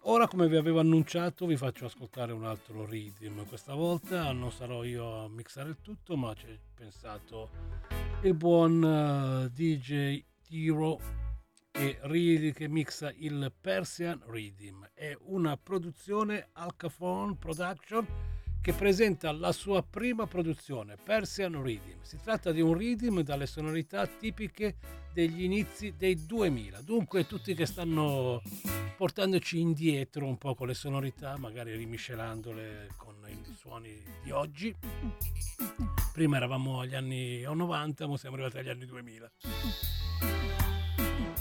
Ora, come vi avevo annunciato, vi faccio ascoltare un altro rhythm. Questa volta non sarò io a mixare il tutto, ma ci ha pensato il buon eh, DJ Tiro e Reed che mixa il Persian Rhythm. È una produzione Alcaphone Production che presenta la sua prima produzione, Persian Rhythm. Si tratta di un rhythm dalle sonorità tipiche degli inizi dei 2000. Dunque tutti che stanno portandoci indietro un po' con le sonorità, magari rimiscelandole con i suoni di oggi. Prima eravamo agli anni 90, ma siamo arrivati agli anni 2000.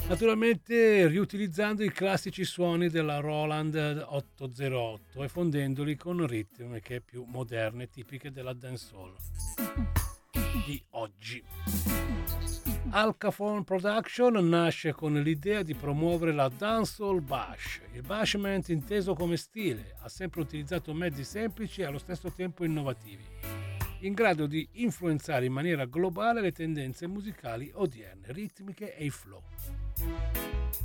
Naturalmente riutilizzando i classici suoni della Roland 808 e fondendoli con ritmiche più moderne tipiche della dancehall di oggi. Alcaphone Production nasce con l'idea di promuovere la dancehall bash. Il bashment inteso come stile ha sempre utilizzato mezzi semplici e allo stesso tempo innovativi, in grado di influenzare in maniera globale le tendenze musicali odierne, ritmiche e i flow.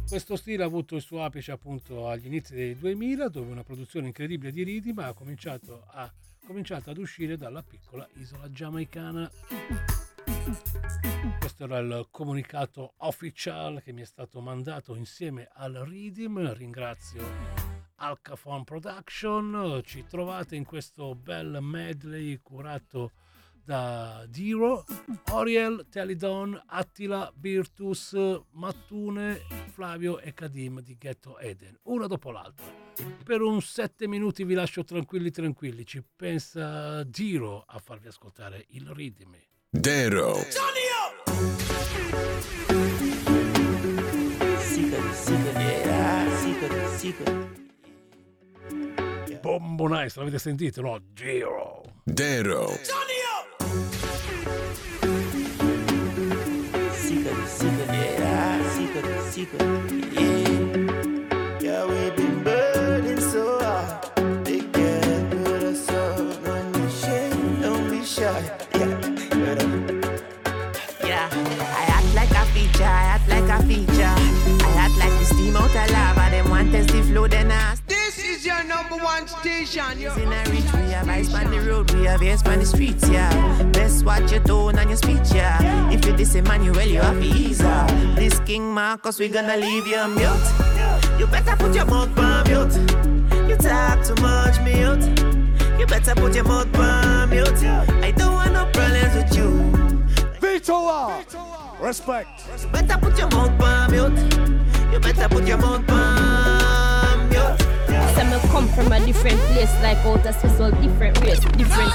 Questo stile ha avuto il suo apice appunto agli inizi dei 2000, dove una produzione incredibile di ritmi ha cominciato, a, cominciato ad uscire dalla piccola isola giamaicana. Questo era il comunicato official che mi è stato mandato insieme al Rhythm. Ringrazio Alcaphone Production. Ci trovate in questo bel medley curato da Diro, Oriel, Telidon, Attila, Virtus, Mattune, Flavio e Kadim di Ghetto Eden, una dopo l'altra. Per un sette minuti vi lascio tranquilli tranquilli, ci pensa Diro a farvi ascoltare il ritmo. Dero. Bombo nice, l'avete sentito, no? Diro. Dero. Secret, secret, yeah, secret, secret, yeah. Yeah, we've been burning so hard. They can't put us out. Don't be shy, don't be shy. Yeah, Yeah, I act like a feature, I act like a feature. I act like the steam out of lava. Them want test the flow, then number one station. Your in a reach. We have ice on the road, we have ears on the streets, yeah. Best watch your tone and your speech, yeah. If you this Emmanuel, you have to ease up. This King Marcus, we gonna leave you mute. You better put your mouth on mute. You talk too much, mute. You better put your mouth on mute. I don't want no problems with you. Vitola! Respect. You better put your mouth on mute. You better put your mouth on mute. Say me come from a different place, like out of Swiss, all different race, different.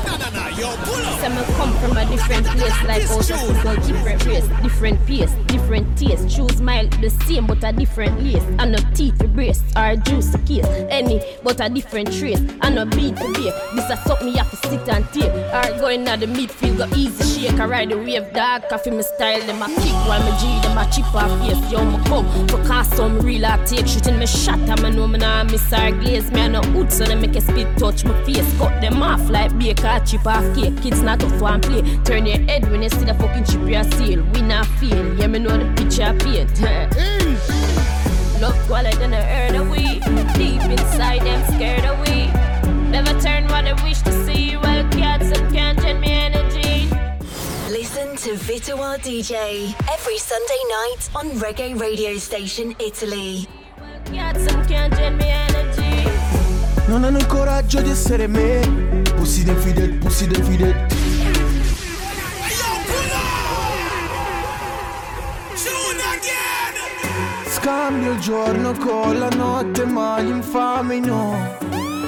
Say me come from a different place, like out of Swiss, all different race, different pace, different taste. Choose smile the same, but a different lace. And no teeth for brace, or juice to case. Any, but a different trace. And no beat for beer. This a something me have to sit and tape. Or going at the midfield, go easy shake. I ride the wave, dog, coffee me style. Them a kick while me G, them a chip off face. Yo, me come, for cause some real I take shit in me shot. I me know me nah miss our glaze. Me a no hood, so they make a spit touch my face. Cut them off like baker, chip off cake. Kids not one play. Turn your head when you see the fucking chip your seal. We not fail. Yeah, me know the picture. <laughs> Love quality than heard of we. Deep inside them scared we. Never turn what I wish to see. Well, cats and can't drain me energy. Listen to Vito Vitoar DJ every Sunday night on Reggae Radio Station Italy. Non hanno il coraggio di essere me. Pussy del fidel, pussy del fidel. Scambio il giorno con la notte ma gli infami no.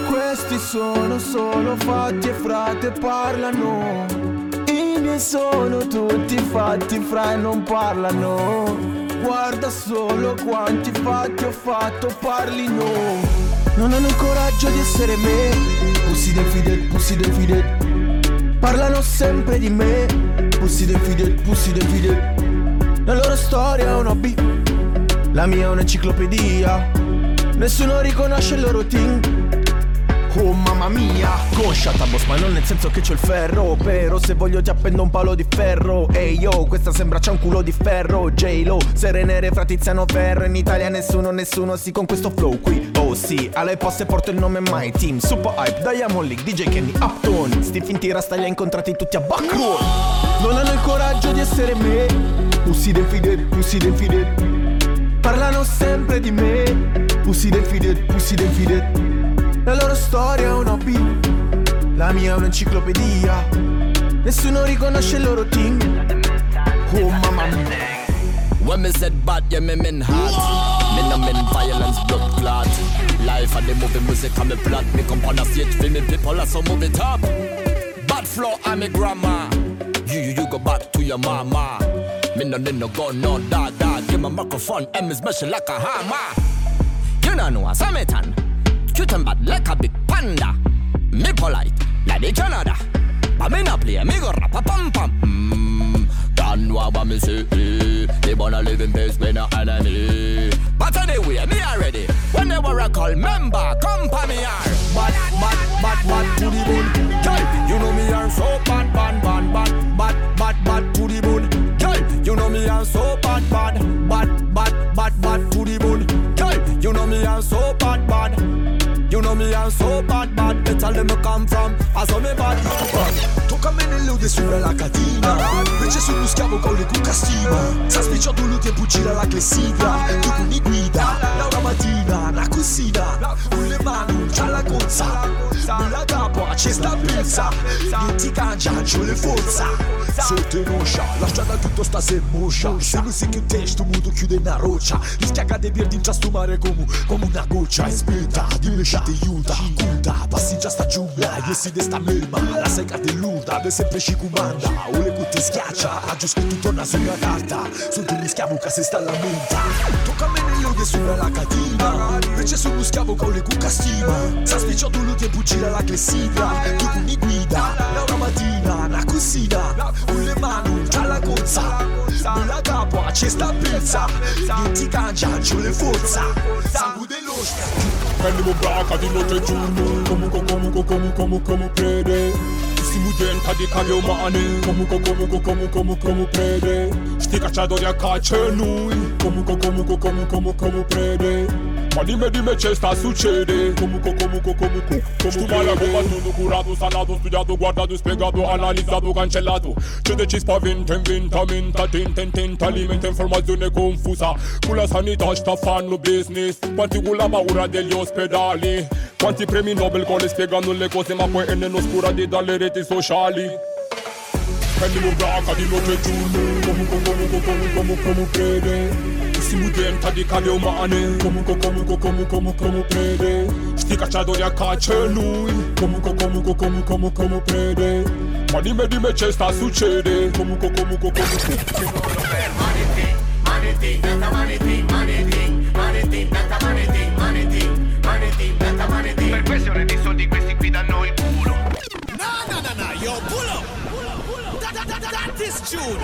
Questi sono solo fatti e frate parlano. I miei sono tutti fatti fra e non parlano Guarda solo quanti fatti ho fatto parlino non hanno il coraggio di essere me. Pussy del fidel, fidel. Parlano sempre di me. Pussy del fidel, fidel. La loro storia è un hobby. La mia è un'enciclopedia. Nessuno riconosce il loro team Oh mamma mia. Cosciata boss ma non nel senso che c'ho il ferro Però se voglio ti appendo un palo di ferro. Ehi yo questa sembra c'ha un culo di ferro. J-Lo Serenere fra Tiziano Ferro In Italia nessuno nessuno si con questo flow qui. Oh sì alle poste porto il nome My Team. Super Hype Diamond League DJ Kenny Upton. Rasta li ha incontrati tutti a Backroom Non hanno il coraggio di essere me. Pussy del fidel, pussy del fidel. Parlano sempre di me. Pussy del fidel, pussy del fidel la loro storia è un hobby, la mia è un'enciclopedia. Nessuno riconosce il loro team. Oh mamma mia. When me said bad, yeah, me mean hot. Me no mean violence, blood clot. Life and the movie music and me plot. Me come on a stage, feel me people, so move it up. Bad flow, I'm a grandma. You, you, you go back to your mama. Me no need no gun, no dog, dog. Give my microphone, and me smash it like a hammer. You know, know, a Cute and bad like a big panda. Me polite like the Canada. But me not play, me go rap a pam pam. Mm, don't know what me say. They wanna live in peace, we no enemy. But anyway, me already. When they were a call member, come pa me here. Bad, bad, bad, bad to the bone. Girl, you know me are so bad, bad, bad, bad, bad, bad, bad to the bone. Girl, you know me are so bad, bad, bad, bad, bad, bad to the bone. Girl, you know me are so bad, bad. You know me I'm so bad bad. They tell them me come from. I saw me bad. Toccami nell'ude sopra la catena Invece sono schiavo con le cucca stima Sa spicciato lui tempo gira la clessidra Tu con mi guida. Laura mattina Una cucina Con le mani c'ha la cozza Nella capo c'è sta pizza. Non ti cangia c'ho le forza Sotto noscia La strada tutto sta se moscia Se non si chiude testo muto chiude una roccia Rischia di perdi in ciastumare come, come una goccia E spenta di le te aiuta Cuta passeggia sta giungla. E si desta melma La sega dell'urda Dove sempre ci comanda. O le cutte schiaccia. Ha già scritto torna sulla carta. Sono tu schiavo che si sta alla menta Toccami nell'ude sopra la catena. Invece sono uno schiavo con le cucca stima. Sa spicciato lui tempo gira la clessidra. Tu mi guida Laura mattina Una cucina Con le mani c'ha la cozza Nella capo c'è sta pizza Non ti cangia c'ho le forza. Sangue dello Prende-mă braca din notăciune Comu, co, comu, co, comu, comu, comu, crede Simulent ca de camioane Comu, co, comu, co, comu, comu, comu, crede Știi că ce-a dorea ca ce nu Comu, co, comu, co, comu, comu, comu, Ma dimmi, dimmi c'è sta succede Comunque, comunque, comunque, come combattuto, curato, sanato, studiato, guardato, spiegato, analizzato, cancellato C'è de ci spaventa, inventa, menta, tenta, intenta, alimenta informazione confusa. Con la sanità sta fanno business. Quanti con la paura degli ospedali. Quanti premi Nobel con le spiegano le cose ma poi è nell'oscura dalle reti sociali. Prendiamo bracca di notte e giorno Comunque, comunque, comunque, comunque, come crede siamo dentro di cave umane. Comunque, comunque, comunque, comunque, come crede Sti cacciatori a caccia lui Comunque, comunque, comunque, comunque, come crede Ma dimmi, dimmi c'è sta succede Comunque, comunque, comunque Per questione di soldi questi is tune.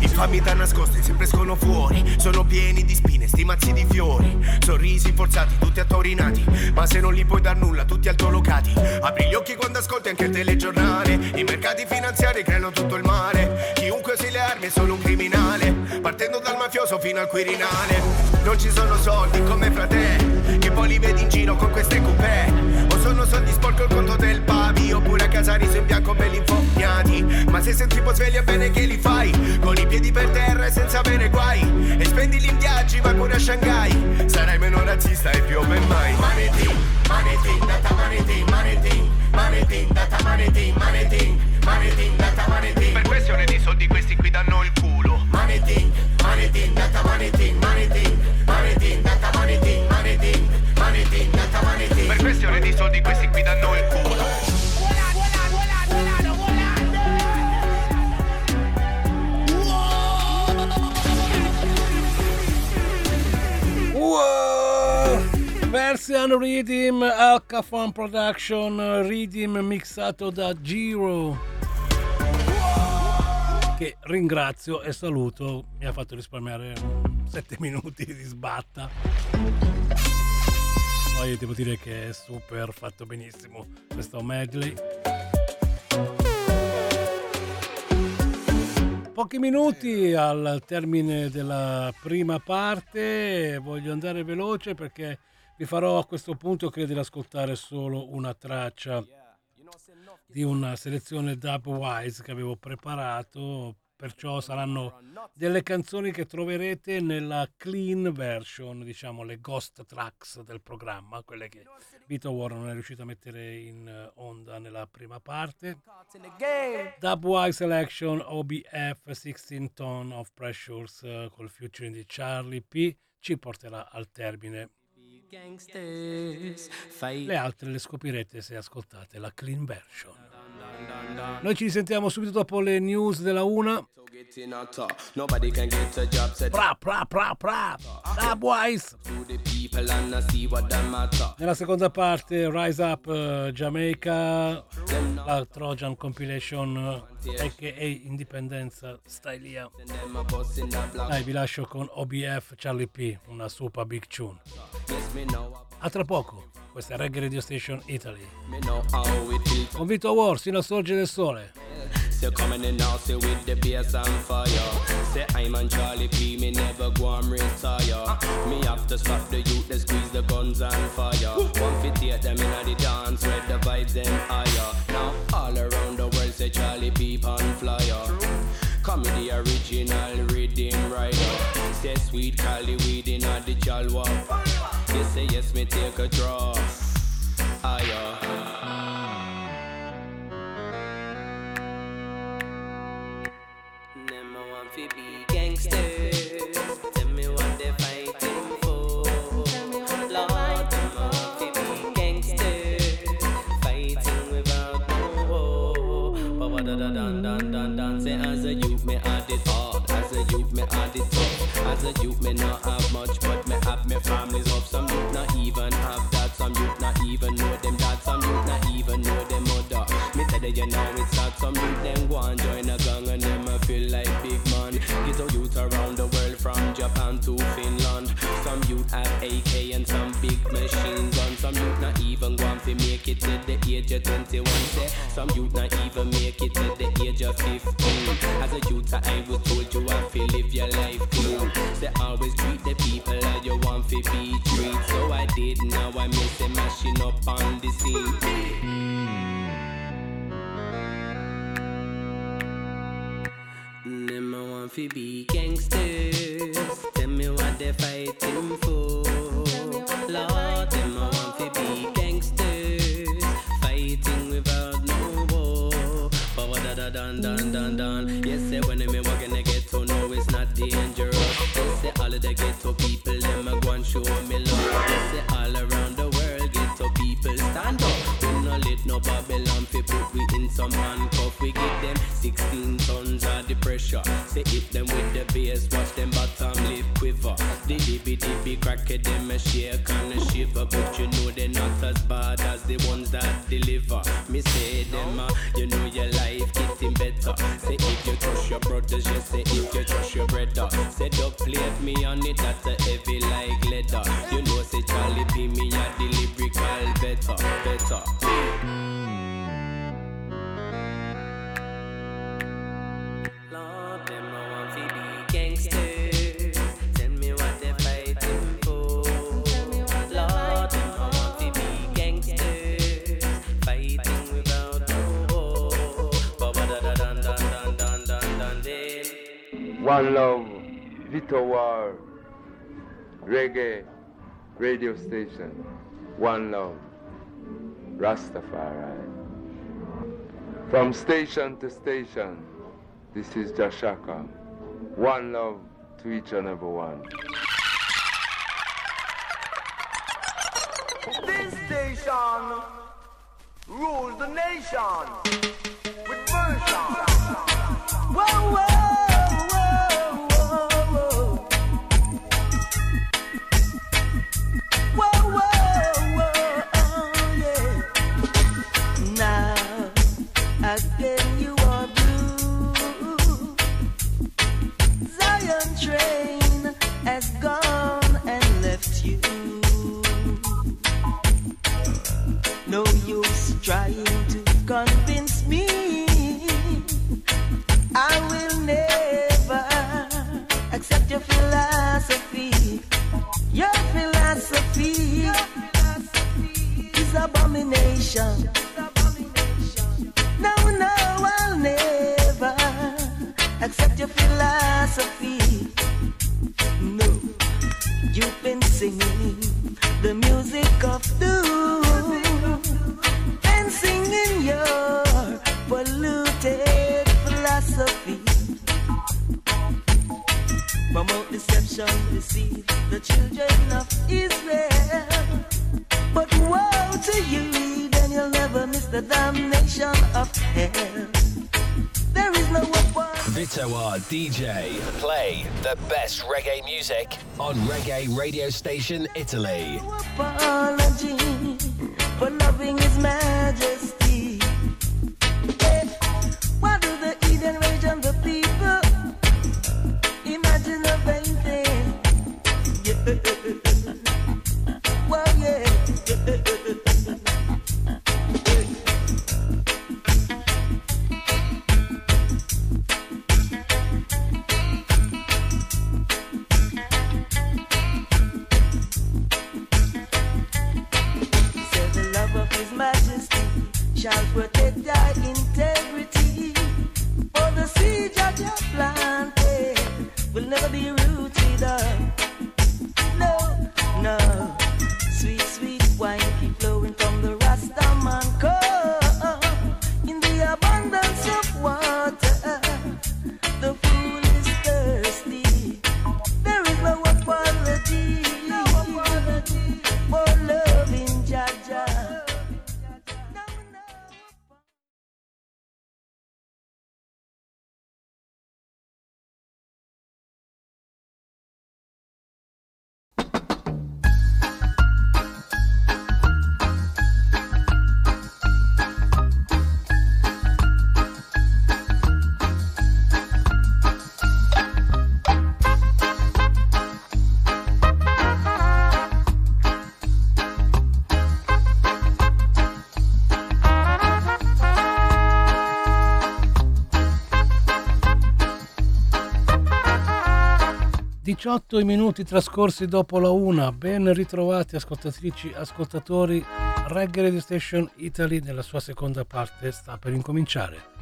Infami da nascosti sempre escono fuori. Sono pieni di spine, sti mazzi di fiori. Sorrisi forzati, tutti attorinati Ma se non li puoi dar nulla, tutti altolocati. Apri gli occhi quando ascolti anche il telegiornale. I mercati finanziari creano tutto il male. Chiunque si le armi è solo un criminale. Partendo dal mafioso fino al quirinale. Non ci sono soldi come frate Che poi li vedi in giro con queste coupé lo so, ti sporco il conto del pavi Oppure a casa riso in bianco belli infognati. Ma se senti sei tipo sveglia bene che li fai. Con i piedi per terra e senza avere guai. E spendili in viaggi ma pure a Shanghai. Sarai meno razzista e più open mind Maneti, maneti, data maneti, maneti Maneti, data maneti, maneti Maneti, data maneti Per questione di soldi questi qui danno il culo. Maneti, maneti, data maneti, maneti Di soldi questi qui danno il culo! Version Redeem Alcafon Production Redeem mixato da Giro. Che ringrazio e saluto. Mi ha fatto risparmiare 7 <laughs> minuti di sbatta poi devo dire che è super fatto benissimo questo medley. Pochi minuti al termine della prima parte, voglio andare veloce perché vi farò a questo punto credo di ascoltare solo una traccia di una selezione dubwise che avevo preparato, perciò saranno delle canzoni che troverete nella clean version, diciamo le ghost tracks del programma, quelle che Vito War non è riuscito a mettere in eh, onda nella prima parte. Dubwise Selection OBF 16 Ton of Pressures eh, col featuring di Charlie P ci porterà al termine. Le altre le scoprirete se ascoltate la clean version. Noi ci risentiamo subito dopo le news della una. Pra pra pra pra Dubwise. Nella seconda parte Rise Up eh, Jamaica la Trojan Compilation eh, aka Indipendenza Stylia Them a bust in the block. Dai vi lascio con OBF Charlie P una super big tune A tra poco questa Reggae Radio Station Italy me know how it feels. Con Vito War sino al sorgere del sole Say coming in now, say with the bass and fire. Say I'm on Charlie P, me never go and retire. Me have to stop the youth, they squeeze the guns and fire. One fit take them in the dance, where the vibes them higher. Now all around the world say Charlie P on flyer. Original rider. Say sweet Cali weed in the jalwa. You say yes, me take a draw. Ah, Higher. Them a want fi be gangsters. Tell me what they fighting for. Lord, gangsters. Fighting without war. But what da da dan dan dan dan say as a youth me had it hard. Youth me had it tough. As a youth me not have much, but me have me family's up. Some youth not even have that. Some youth not even know them dad. Some youth not even know them mother. Me that you know it's sad. Some youth them go and join a gang and them a feel like big man. Get a youth around the world from Japan to Finland. Some youth have AK and some big machine guns. Some youth not even and fi make it to the age of 21. Say some youth not even make it to the age of 15. As a youth, I was told you to live your life clean. Say always treat the people as you want to be treated. So I did, now I miss them mashing up on the scene. Them a want fi be gangsters. Tell me what they fighting for. All of the ghetto people, them a go and show me love. Yes, say all around the world, ghetto people stand up. We no let no Babylon fi put we in some handcuff. We give them 16 tons of the pressure. Say hit them with the bass, watch them bottom lip quiver. The dibby dibby crack it, them a shake and a shiver. But you know they're not as bad as the ones that deliver. Me say them, uh, you know your life getting better. Say if you trust your brothers, just say if you trust your brother. Say don't plate me on it, that's a heavy like leather. You know say Charlie P me a the lyrical better, better. One love, Vito War. reggae radio station, One Love, Rastafari. From station to station, this is Jashaka. One love to each and every one. This station rules the nation with version. Whoa, whoa, whoa, DJ. Play the best reggae music on Reggae Radio Station Italy. 18 minuti trascorsi dopo la una, ben ritrovati ascoltatrici, ascoltatori, Reggae Radio Station Italy nella sua seconda parte sta per incominciare.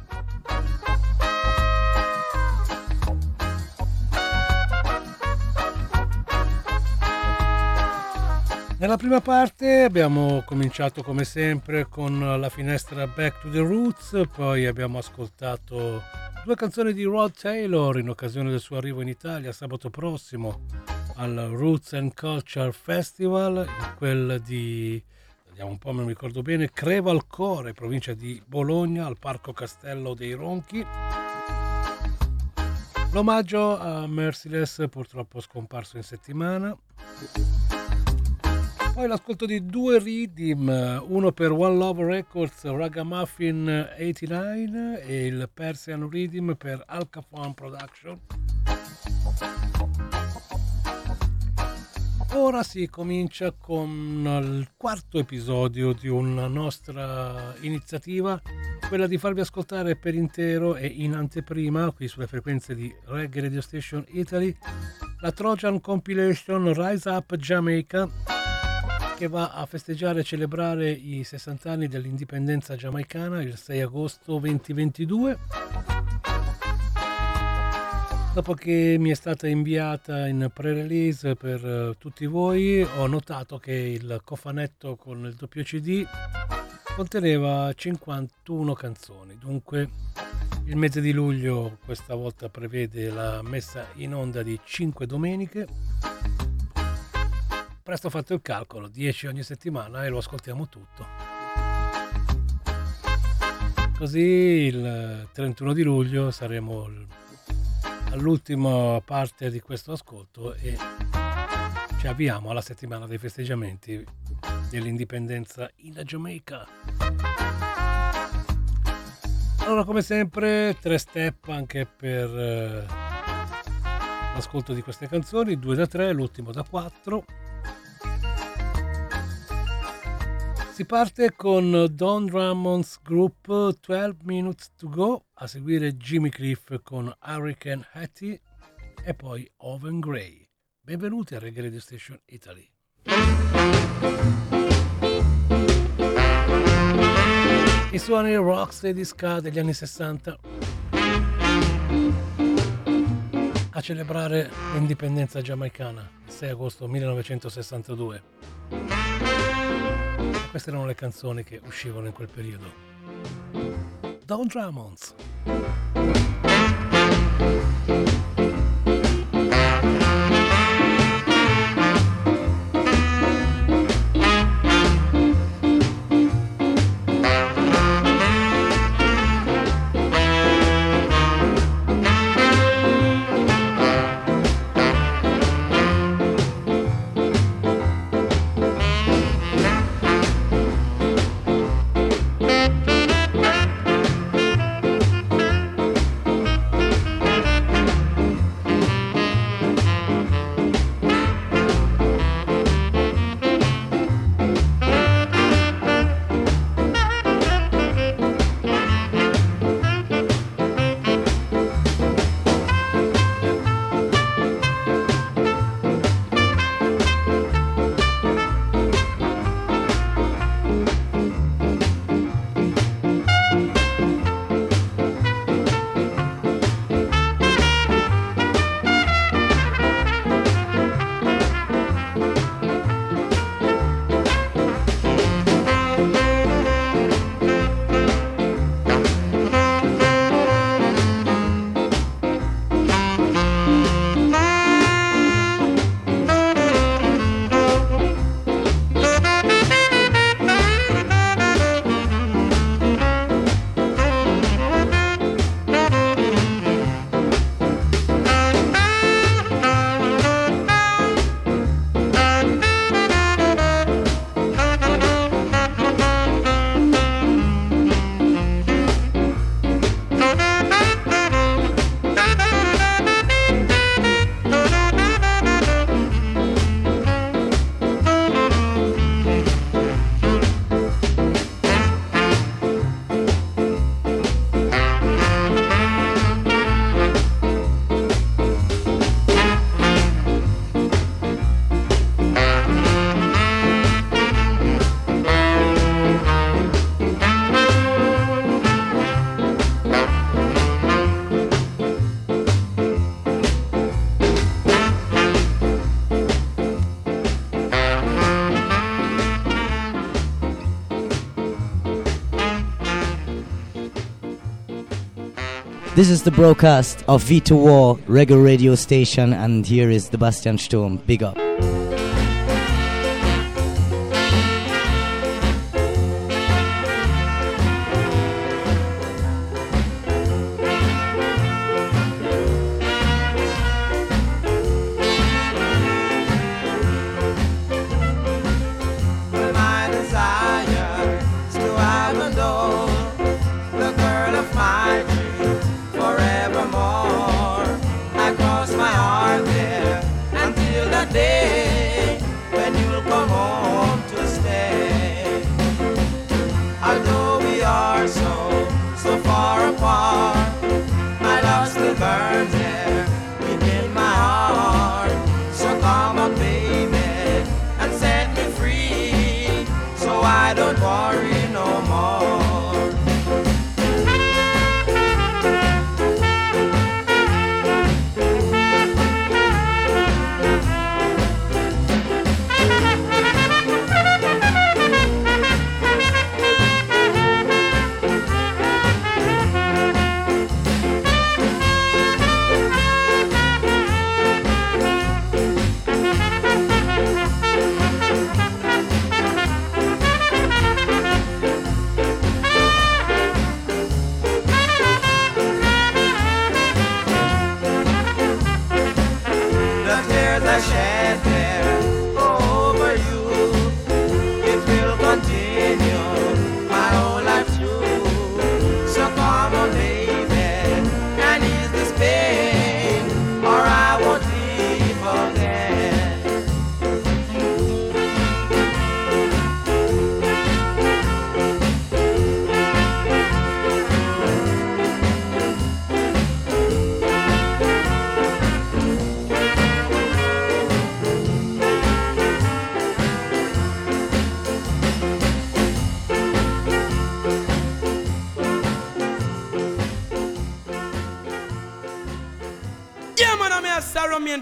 Nella prima parte abbiamo cominciato come sempre con la finestra Back to the Roots, poi abbiamo ascoltato due canzoni di Rod Taylor in occasione del suo arrivo in Italia sabato prossimo al Roots and Culture Festival, in quel di, vediamo un po', me lo ricordo bene, Crevalcore, provincia di Bologna, al Parco Castello dei Ronchi. L'omaggio a Merciless, purtroppo scomparso in settimana. Poi l'ascolto di due Redeem, uno per One Love Records Ragamuffin 89 e il Persian Redeem per Alcafon Production. Ora si comincia con il quarto episodio di una nostra iniziativa, quella di farvi ascoltare per intero e in anteprima, qui sulle frequenze di Reggae Radio Station Italy, la Trojan Compilation Rise Up Jamaica che va a festeggiare e celebrare i 60 anni dell'indipendenza giamaicana il 6 agosto 2022. Dopo che mi è stata inviata in pre-release per eh, tutti voi, ho notato che il cofanetto con il doppio CD conteneva 51 canzoni. Dunque, il mese di luglio questa volta prevede la messa in onda di 5 domeniche. Presto fatto il calcolo, 10 ogni settimana e lo ascoltiamo tutto. Così il 31 di luglio saremo all'ultima parte di questo ascolto e ci avviamo alla settimana dei festeggiamenti dell'indipendenza in Giamaica. Allora, come sempre, tre step anche per eh, l'ascolto di queste canzoni, due da tre, l'ultimo da quattro. Si parte con Don Drummond's Group 12 Minutes to Go, a seguire Jimmy Cliff con Hurricane Hattie e poi Oven Grey. Benvenuti a Reggae Radio Station Italy. I suoni rocksteady ska degli anni 60 a celebrare l'indipendenza giamaicana il 6 agosto 1962. Queste erano le canzoni che uscivano in quel periodo. Don Drummonds. This is the broadcast of V2 War Reggae radio station, and here is the Bastian Sturm. Big up.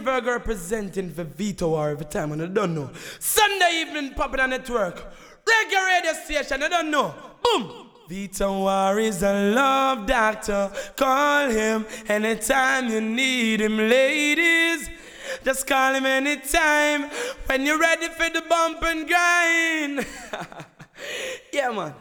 Representing for Vito War every time when I don't know. Sunday evening on network. Reggae radio station, I don't know. Boom! Vito War is a love doctor. Call him anytime you need him, ladies. Just call him anytime when you're ready for the bump and grind. <laughs> yeah, man.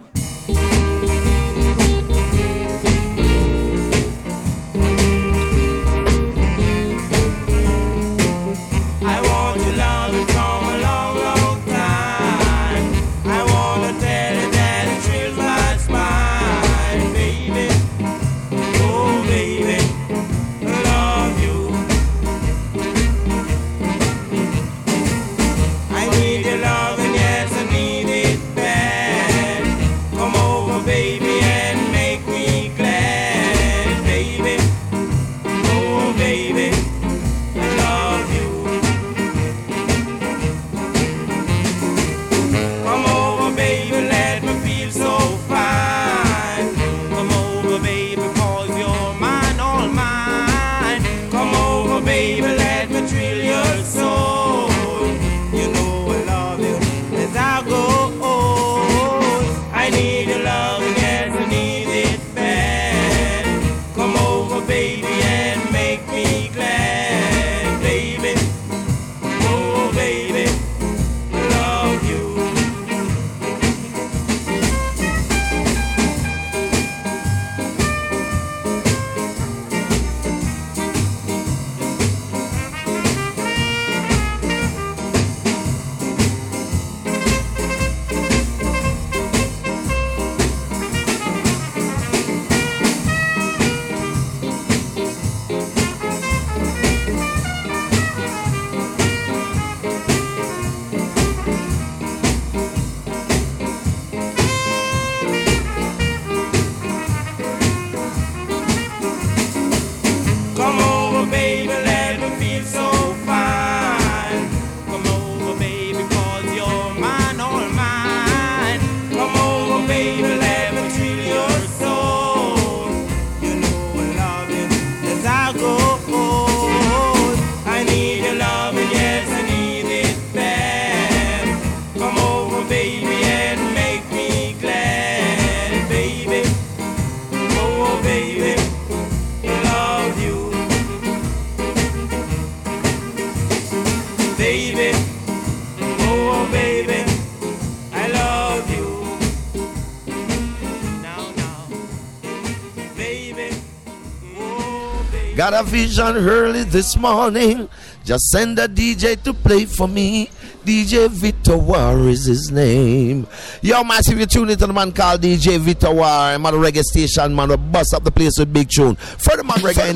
Got a vision early this morning. Just send a DJ to play for me. DJ Victor War is his name. Yo, massive, you tune into the man called DJ Victor War. I'm at a reggae station, man. We bust up the place with big tune. Further man reggae.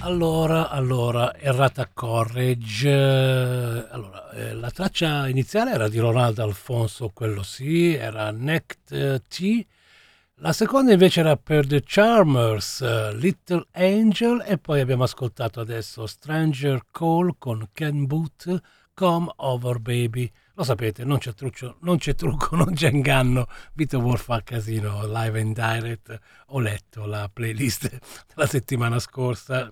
Allora, allora, errata correge. Allora, eh, la traccia iniziale era di Ronaldo Alfonso, quello sì, era Next T. La seconda invece era per The Charmers, eh, Little Angel, e poi abbiamo ascoltato adesso Stranger Call con Ken Boot, Come Over Baby. Lo sapete, non c'è, truccio, non c'è trucco, <laughs> non c'è inganno. Vito Wolf fa casino, live and direct. Ho letto la playlist della settimana scorsa.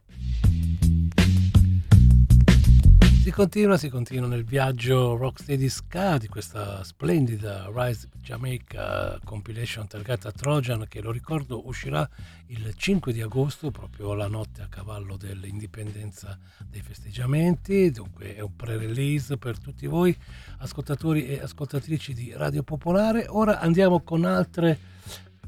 Si continua, si continua nel viaggio Rocksteady Ska di questa splendida Rise Jamaica compilation targata Trojan che lo ricordo uscirà il 5 di agosto, proprio la notte a cavallo dell'indipendenza dei festeggiamenti, dunque è un pre-release per tutti voi ascoltatori e ascoltatrici di Radio Popolare. Ora andiamo con altre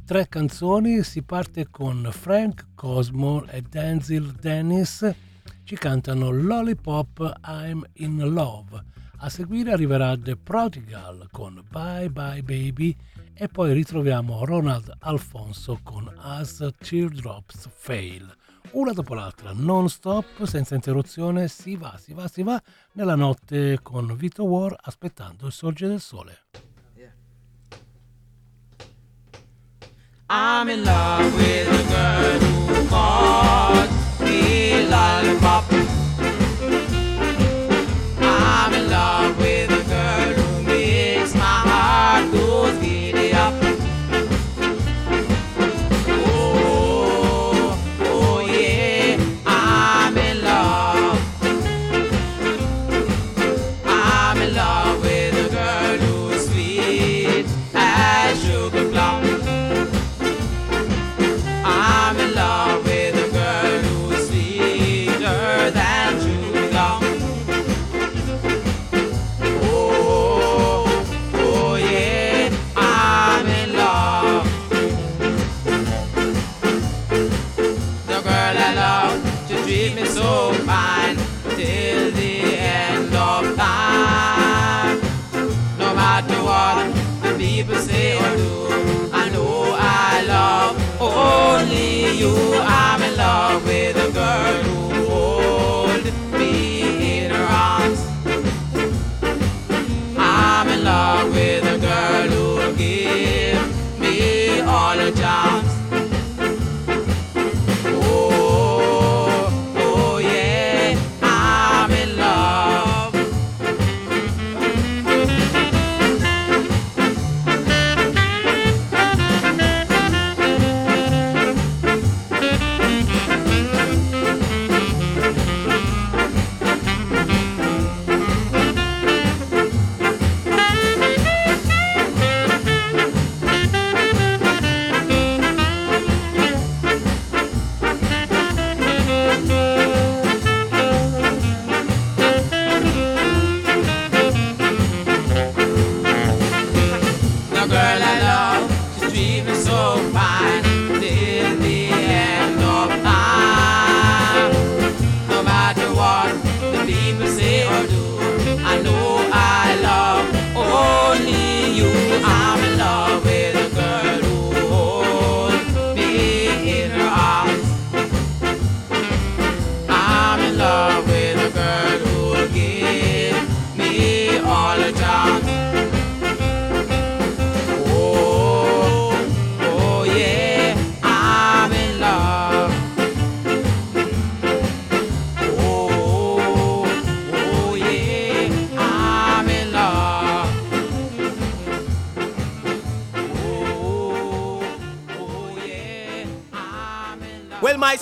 tre canzoni, si parte con Frank Cosmo e Denzil Dennis ci cantano Lollipop I'm in Love. A seguire arriverà The Prodigal con Bye Bye Baby e poi ritroviamo Ronald Alfonso con As Teardrops Fail. Una dopo l'altra, non stop, senza interruzione, si va, si va, si va nella notte con Vito War aspettando il sorgere del sole. I'm in love with a girl who calls Lollipop.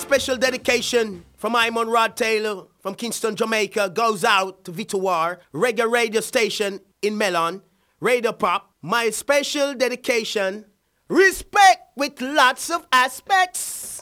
Special dedication from Imon Rod Taylor from Kingston, Jamaica goes out to Vitowar, reggae radio station in Melon, Radio Pop. My special dedication, respect with lots of aspects.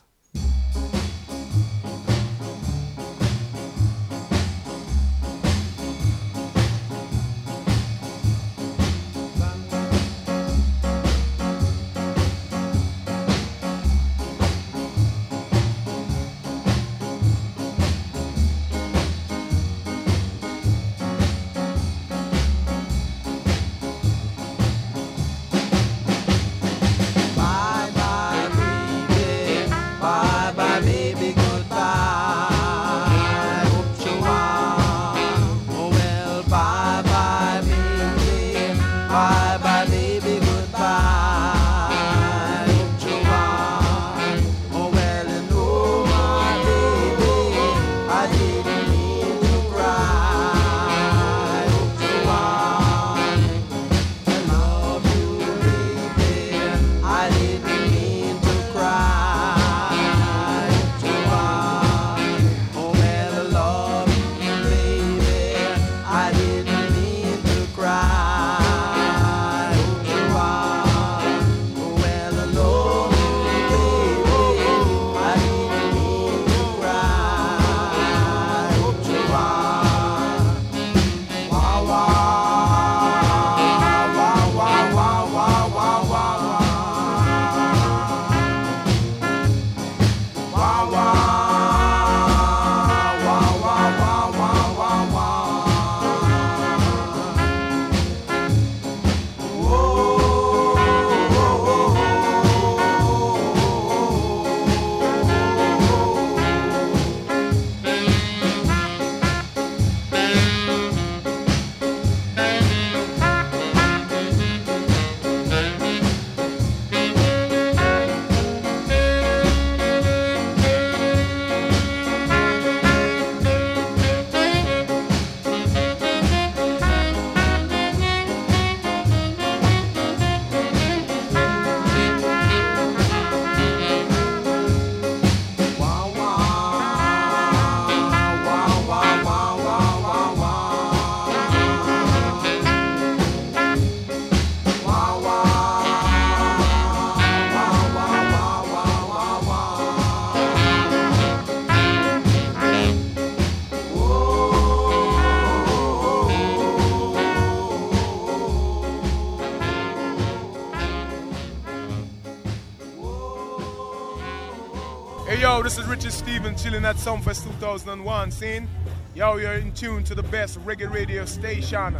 Chilling at Sumfest 2001 scene. Yo, you're in tune to the best reggae radio station.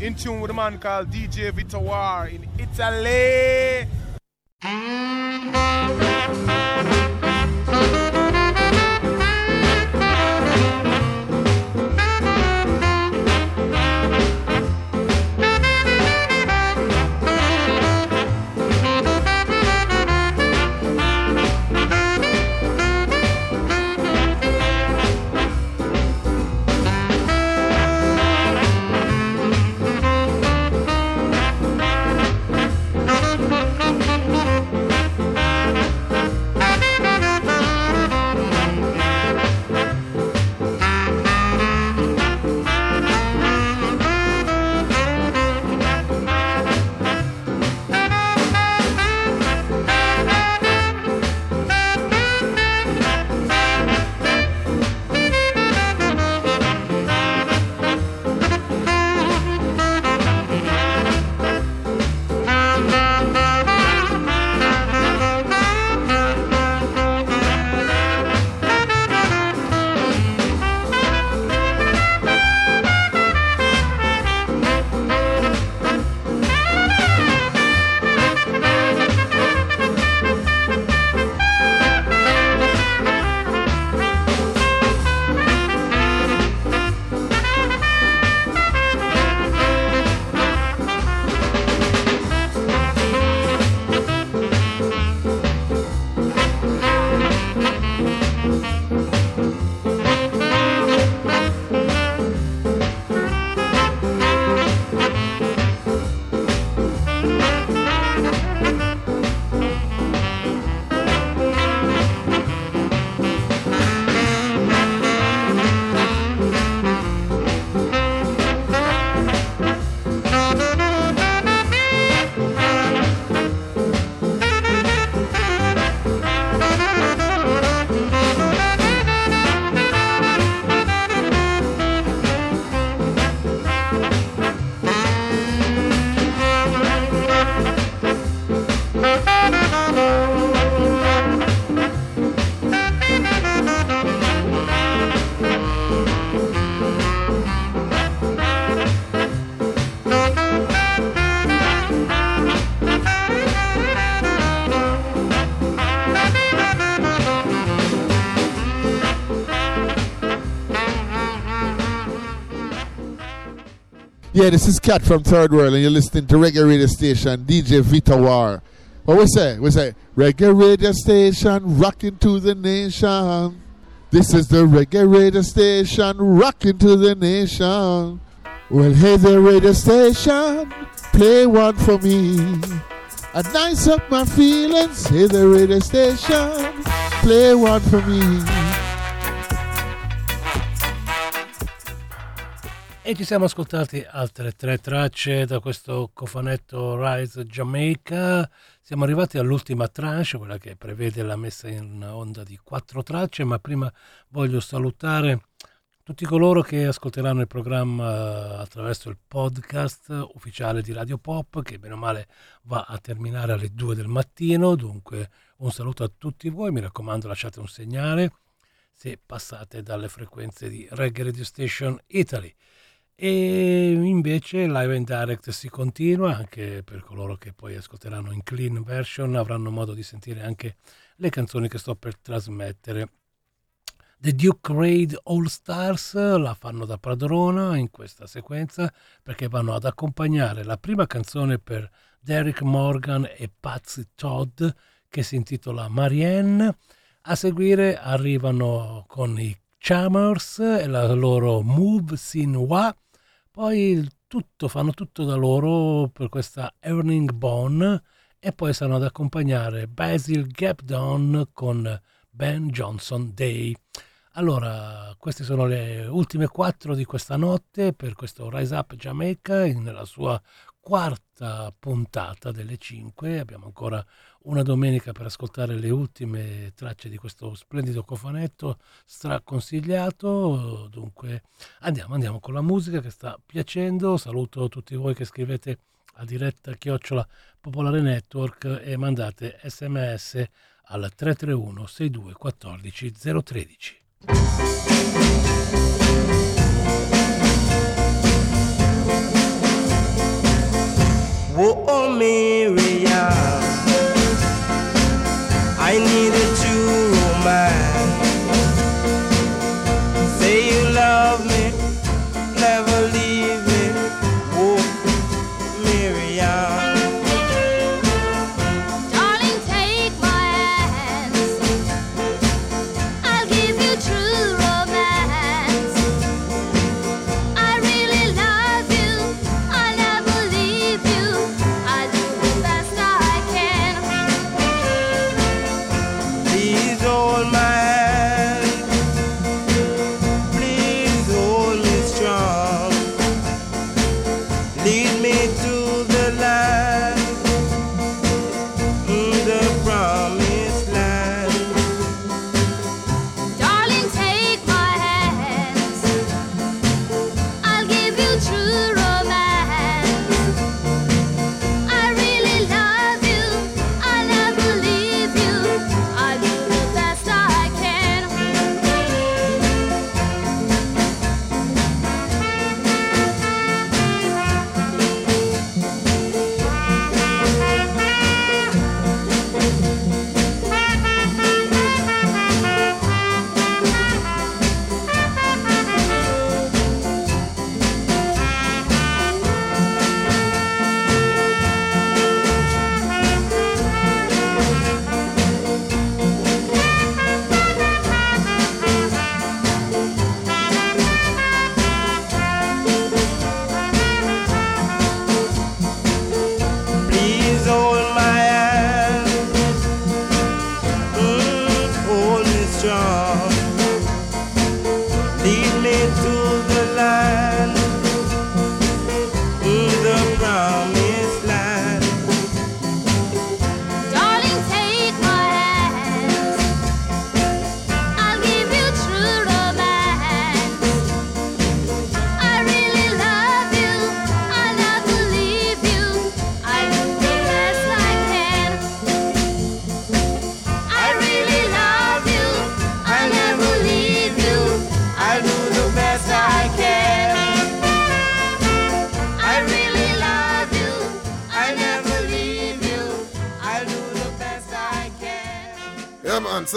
In tune with a man called DJ Vitawar in Italy. Yeah, this is Cat from Third World, and you're listening to Reggae Radio Station, DJ Vita War. What we say? We say, Reggae Radio Station, rocking to the nation. This is the Reggae Radio Station, rocking to the nation. Well, hey there, radio station, play one for me. And nice up my feelings, hey there, radio station, play one for me. E ci siamo ascoltati altre tre tracce da questo cofanetto Rise Jamaica. Siamo arrivati all'ultima tranche, quella che prevede la messa in onda di quattro tracce, ma prima voglio salutare tutti coloro che ascolteranno il programma attraverso il podcast ufficiale di Radio Pop, che bene o male va a terminare alle 2 del mattino. Dunque un saluto a tutti voi, mi raccomando lasciate un segnale se passate dalle frequenze di Reggae Radio Station Italy. E invece live and direct si continua anche per coloro che poi ascolteranno in clean version avranno modo di sentire anche le canzoni che sto per trasmettere. The Duke Raid All Stars la fanno da padrona in questa sequenza perché vanno ad accompagnare la prima canzone per Derek Morgan e Patsy Todd che si intitola Marianne. A seguire arrivano con i Chamers e la loro Move Sin Wa poi tutto, fanno tutto da loro per questa Earning Bone e poi stanno ad accompagnare Basil Gapdown con Ben Johnson Day. Allora, queste sono le ultime quattro di questa notte per questo Rise Up Jamaica nella sua quarta puntata delle cinque. Abbiamo ancora una domenica per ascoltare le ultime tracce di questo splendido cofanetto straconsigliato. Dunque andiamo, andiamo con la musica che sta piacendo. Saluto tutti voi che scrivete a diretta chiocciola Popolare Network e mandate sms al 331 62 14 013. Whoa, Miriam, I needed to oh my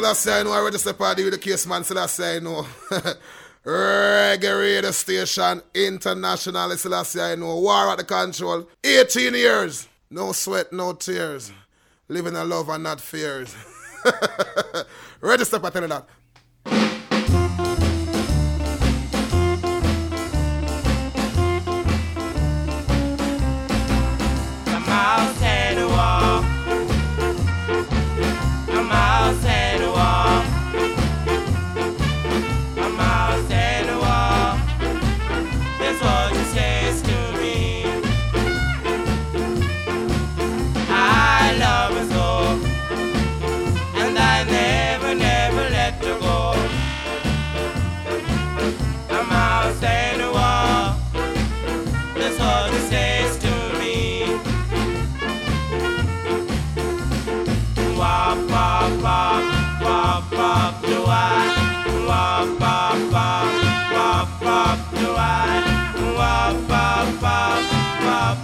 Selassie, I know I step out with the case, man. Selassie, I know. <laughs> Reggae radio station, international. Selassie, I know. War at the control. 18 years. No sweat, no tears. Living in love and not fears. <laughs> tell you that.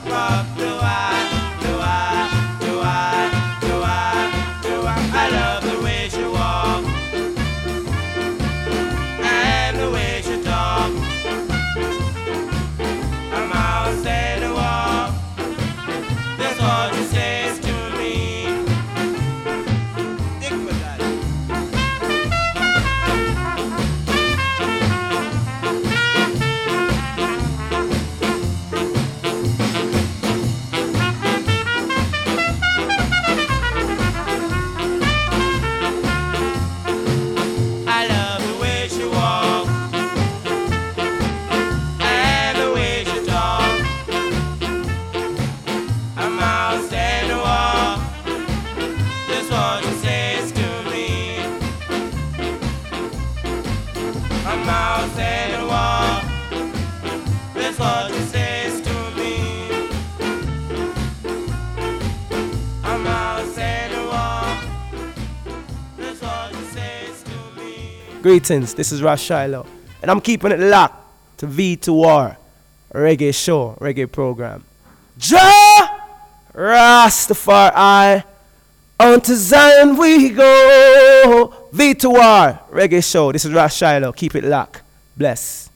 blah, blah. Greetings, this is Ross Shiloh, and I'm keeping it locked to V2R, a reggae show, reggae program. Ja Rastafari, on to Zion we go. V2R, reggae show. This is Ross Shiloh. Keep it locked. Bless.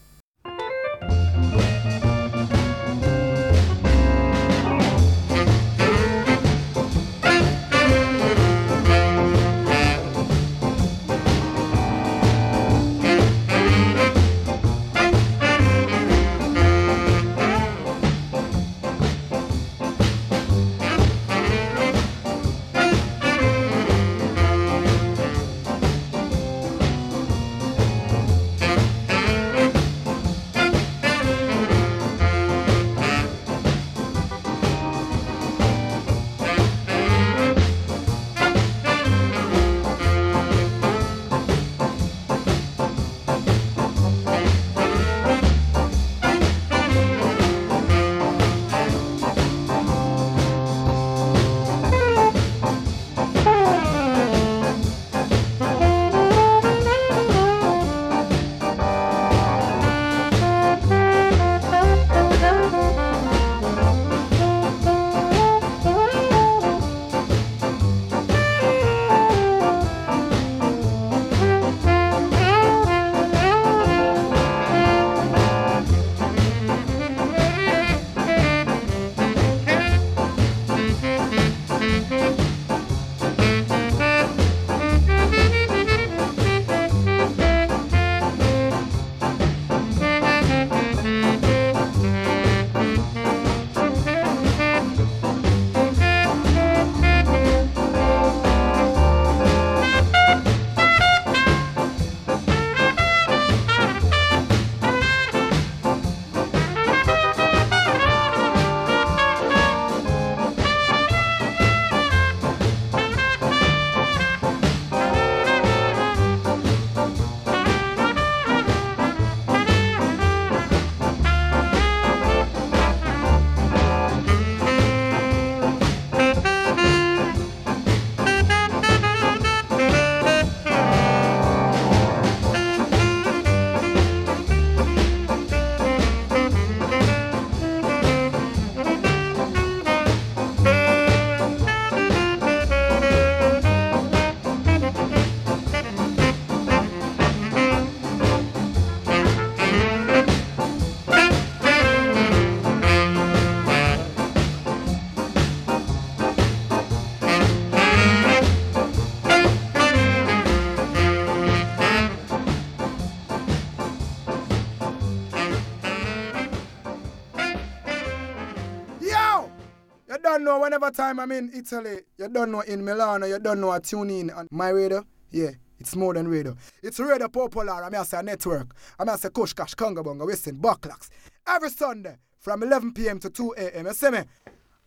Whenever time I'm in Italy, you don't know in Milano, you don't know I tune in on my radio. Yeah, it's more than radio. It's Radio Popular, I'm say a network. I'm say Kush Kash, Conga Bonga, Western, Bucklocks. Every Sunday from 11 p.m. to 2 a.m. You see me?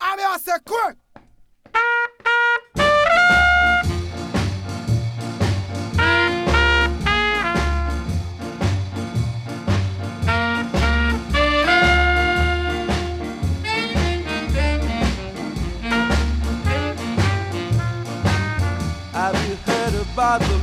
I'm say quick. Have by the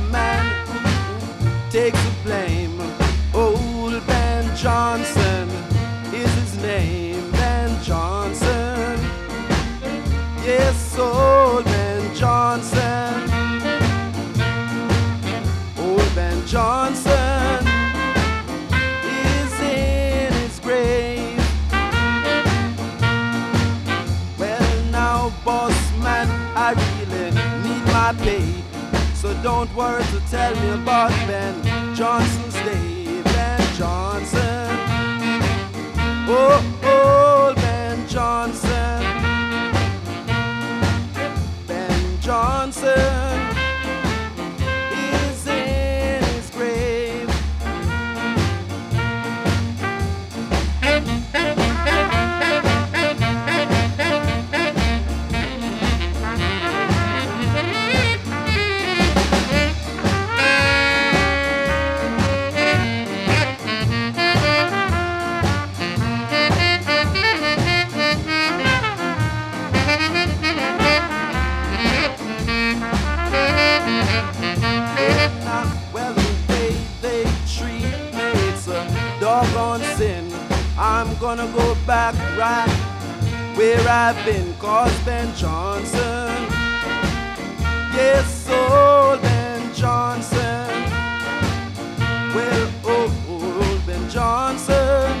So don't worry to tell me about Ben Johnson's day. Ben Johnson. Oh, old Ben Johnson. Ben Johnson gonna go back right where I've been, cause Ben Johnson. Yes, old Ben Johnson. Well, old Ben Johnson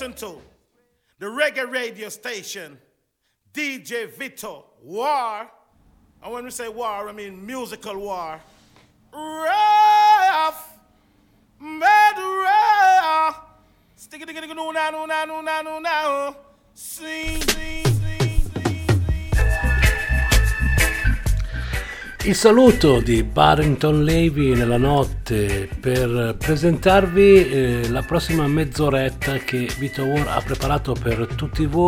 you're to the reggae radio station, DJ Vito War. And when we say war, I mean musical war. Rough, mad rough. Stick it, stick it, no, no, no, no, no, no, no. Sing, sing, Il saluto di Barrington Levy nella notte per presentarvi eh, la prossima mezz'oretta che Vito War ha preparato per tutti voi.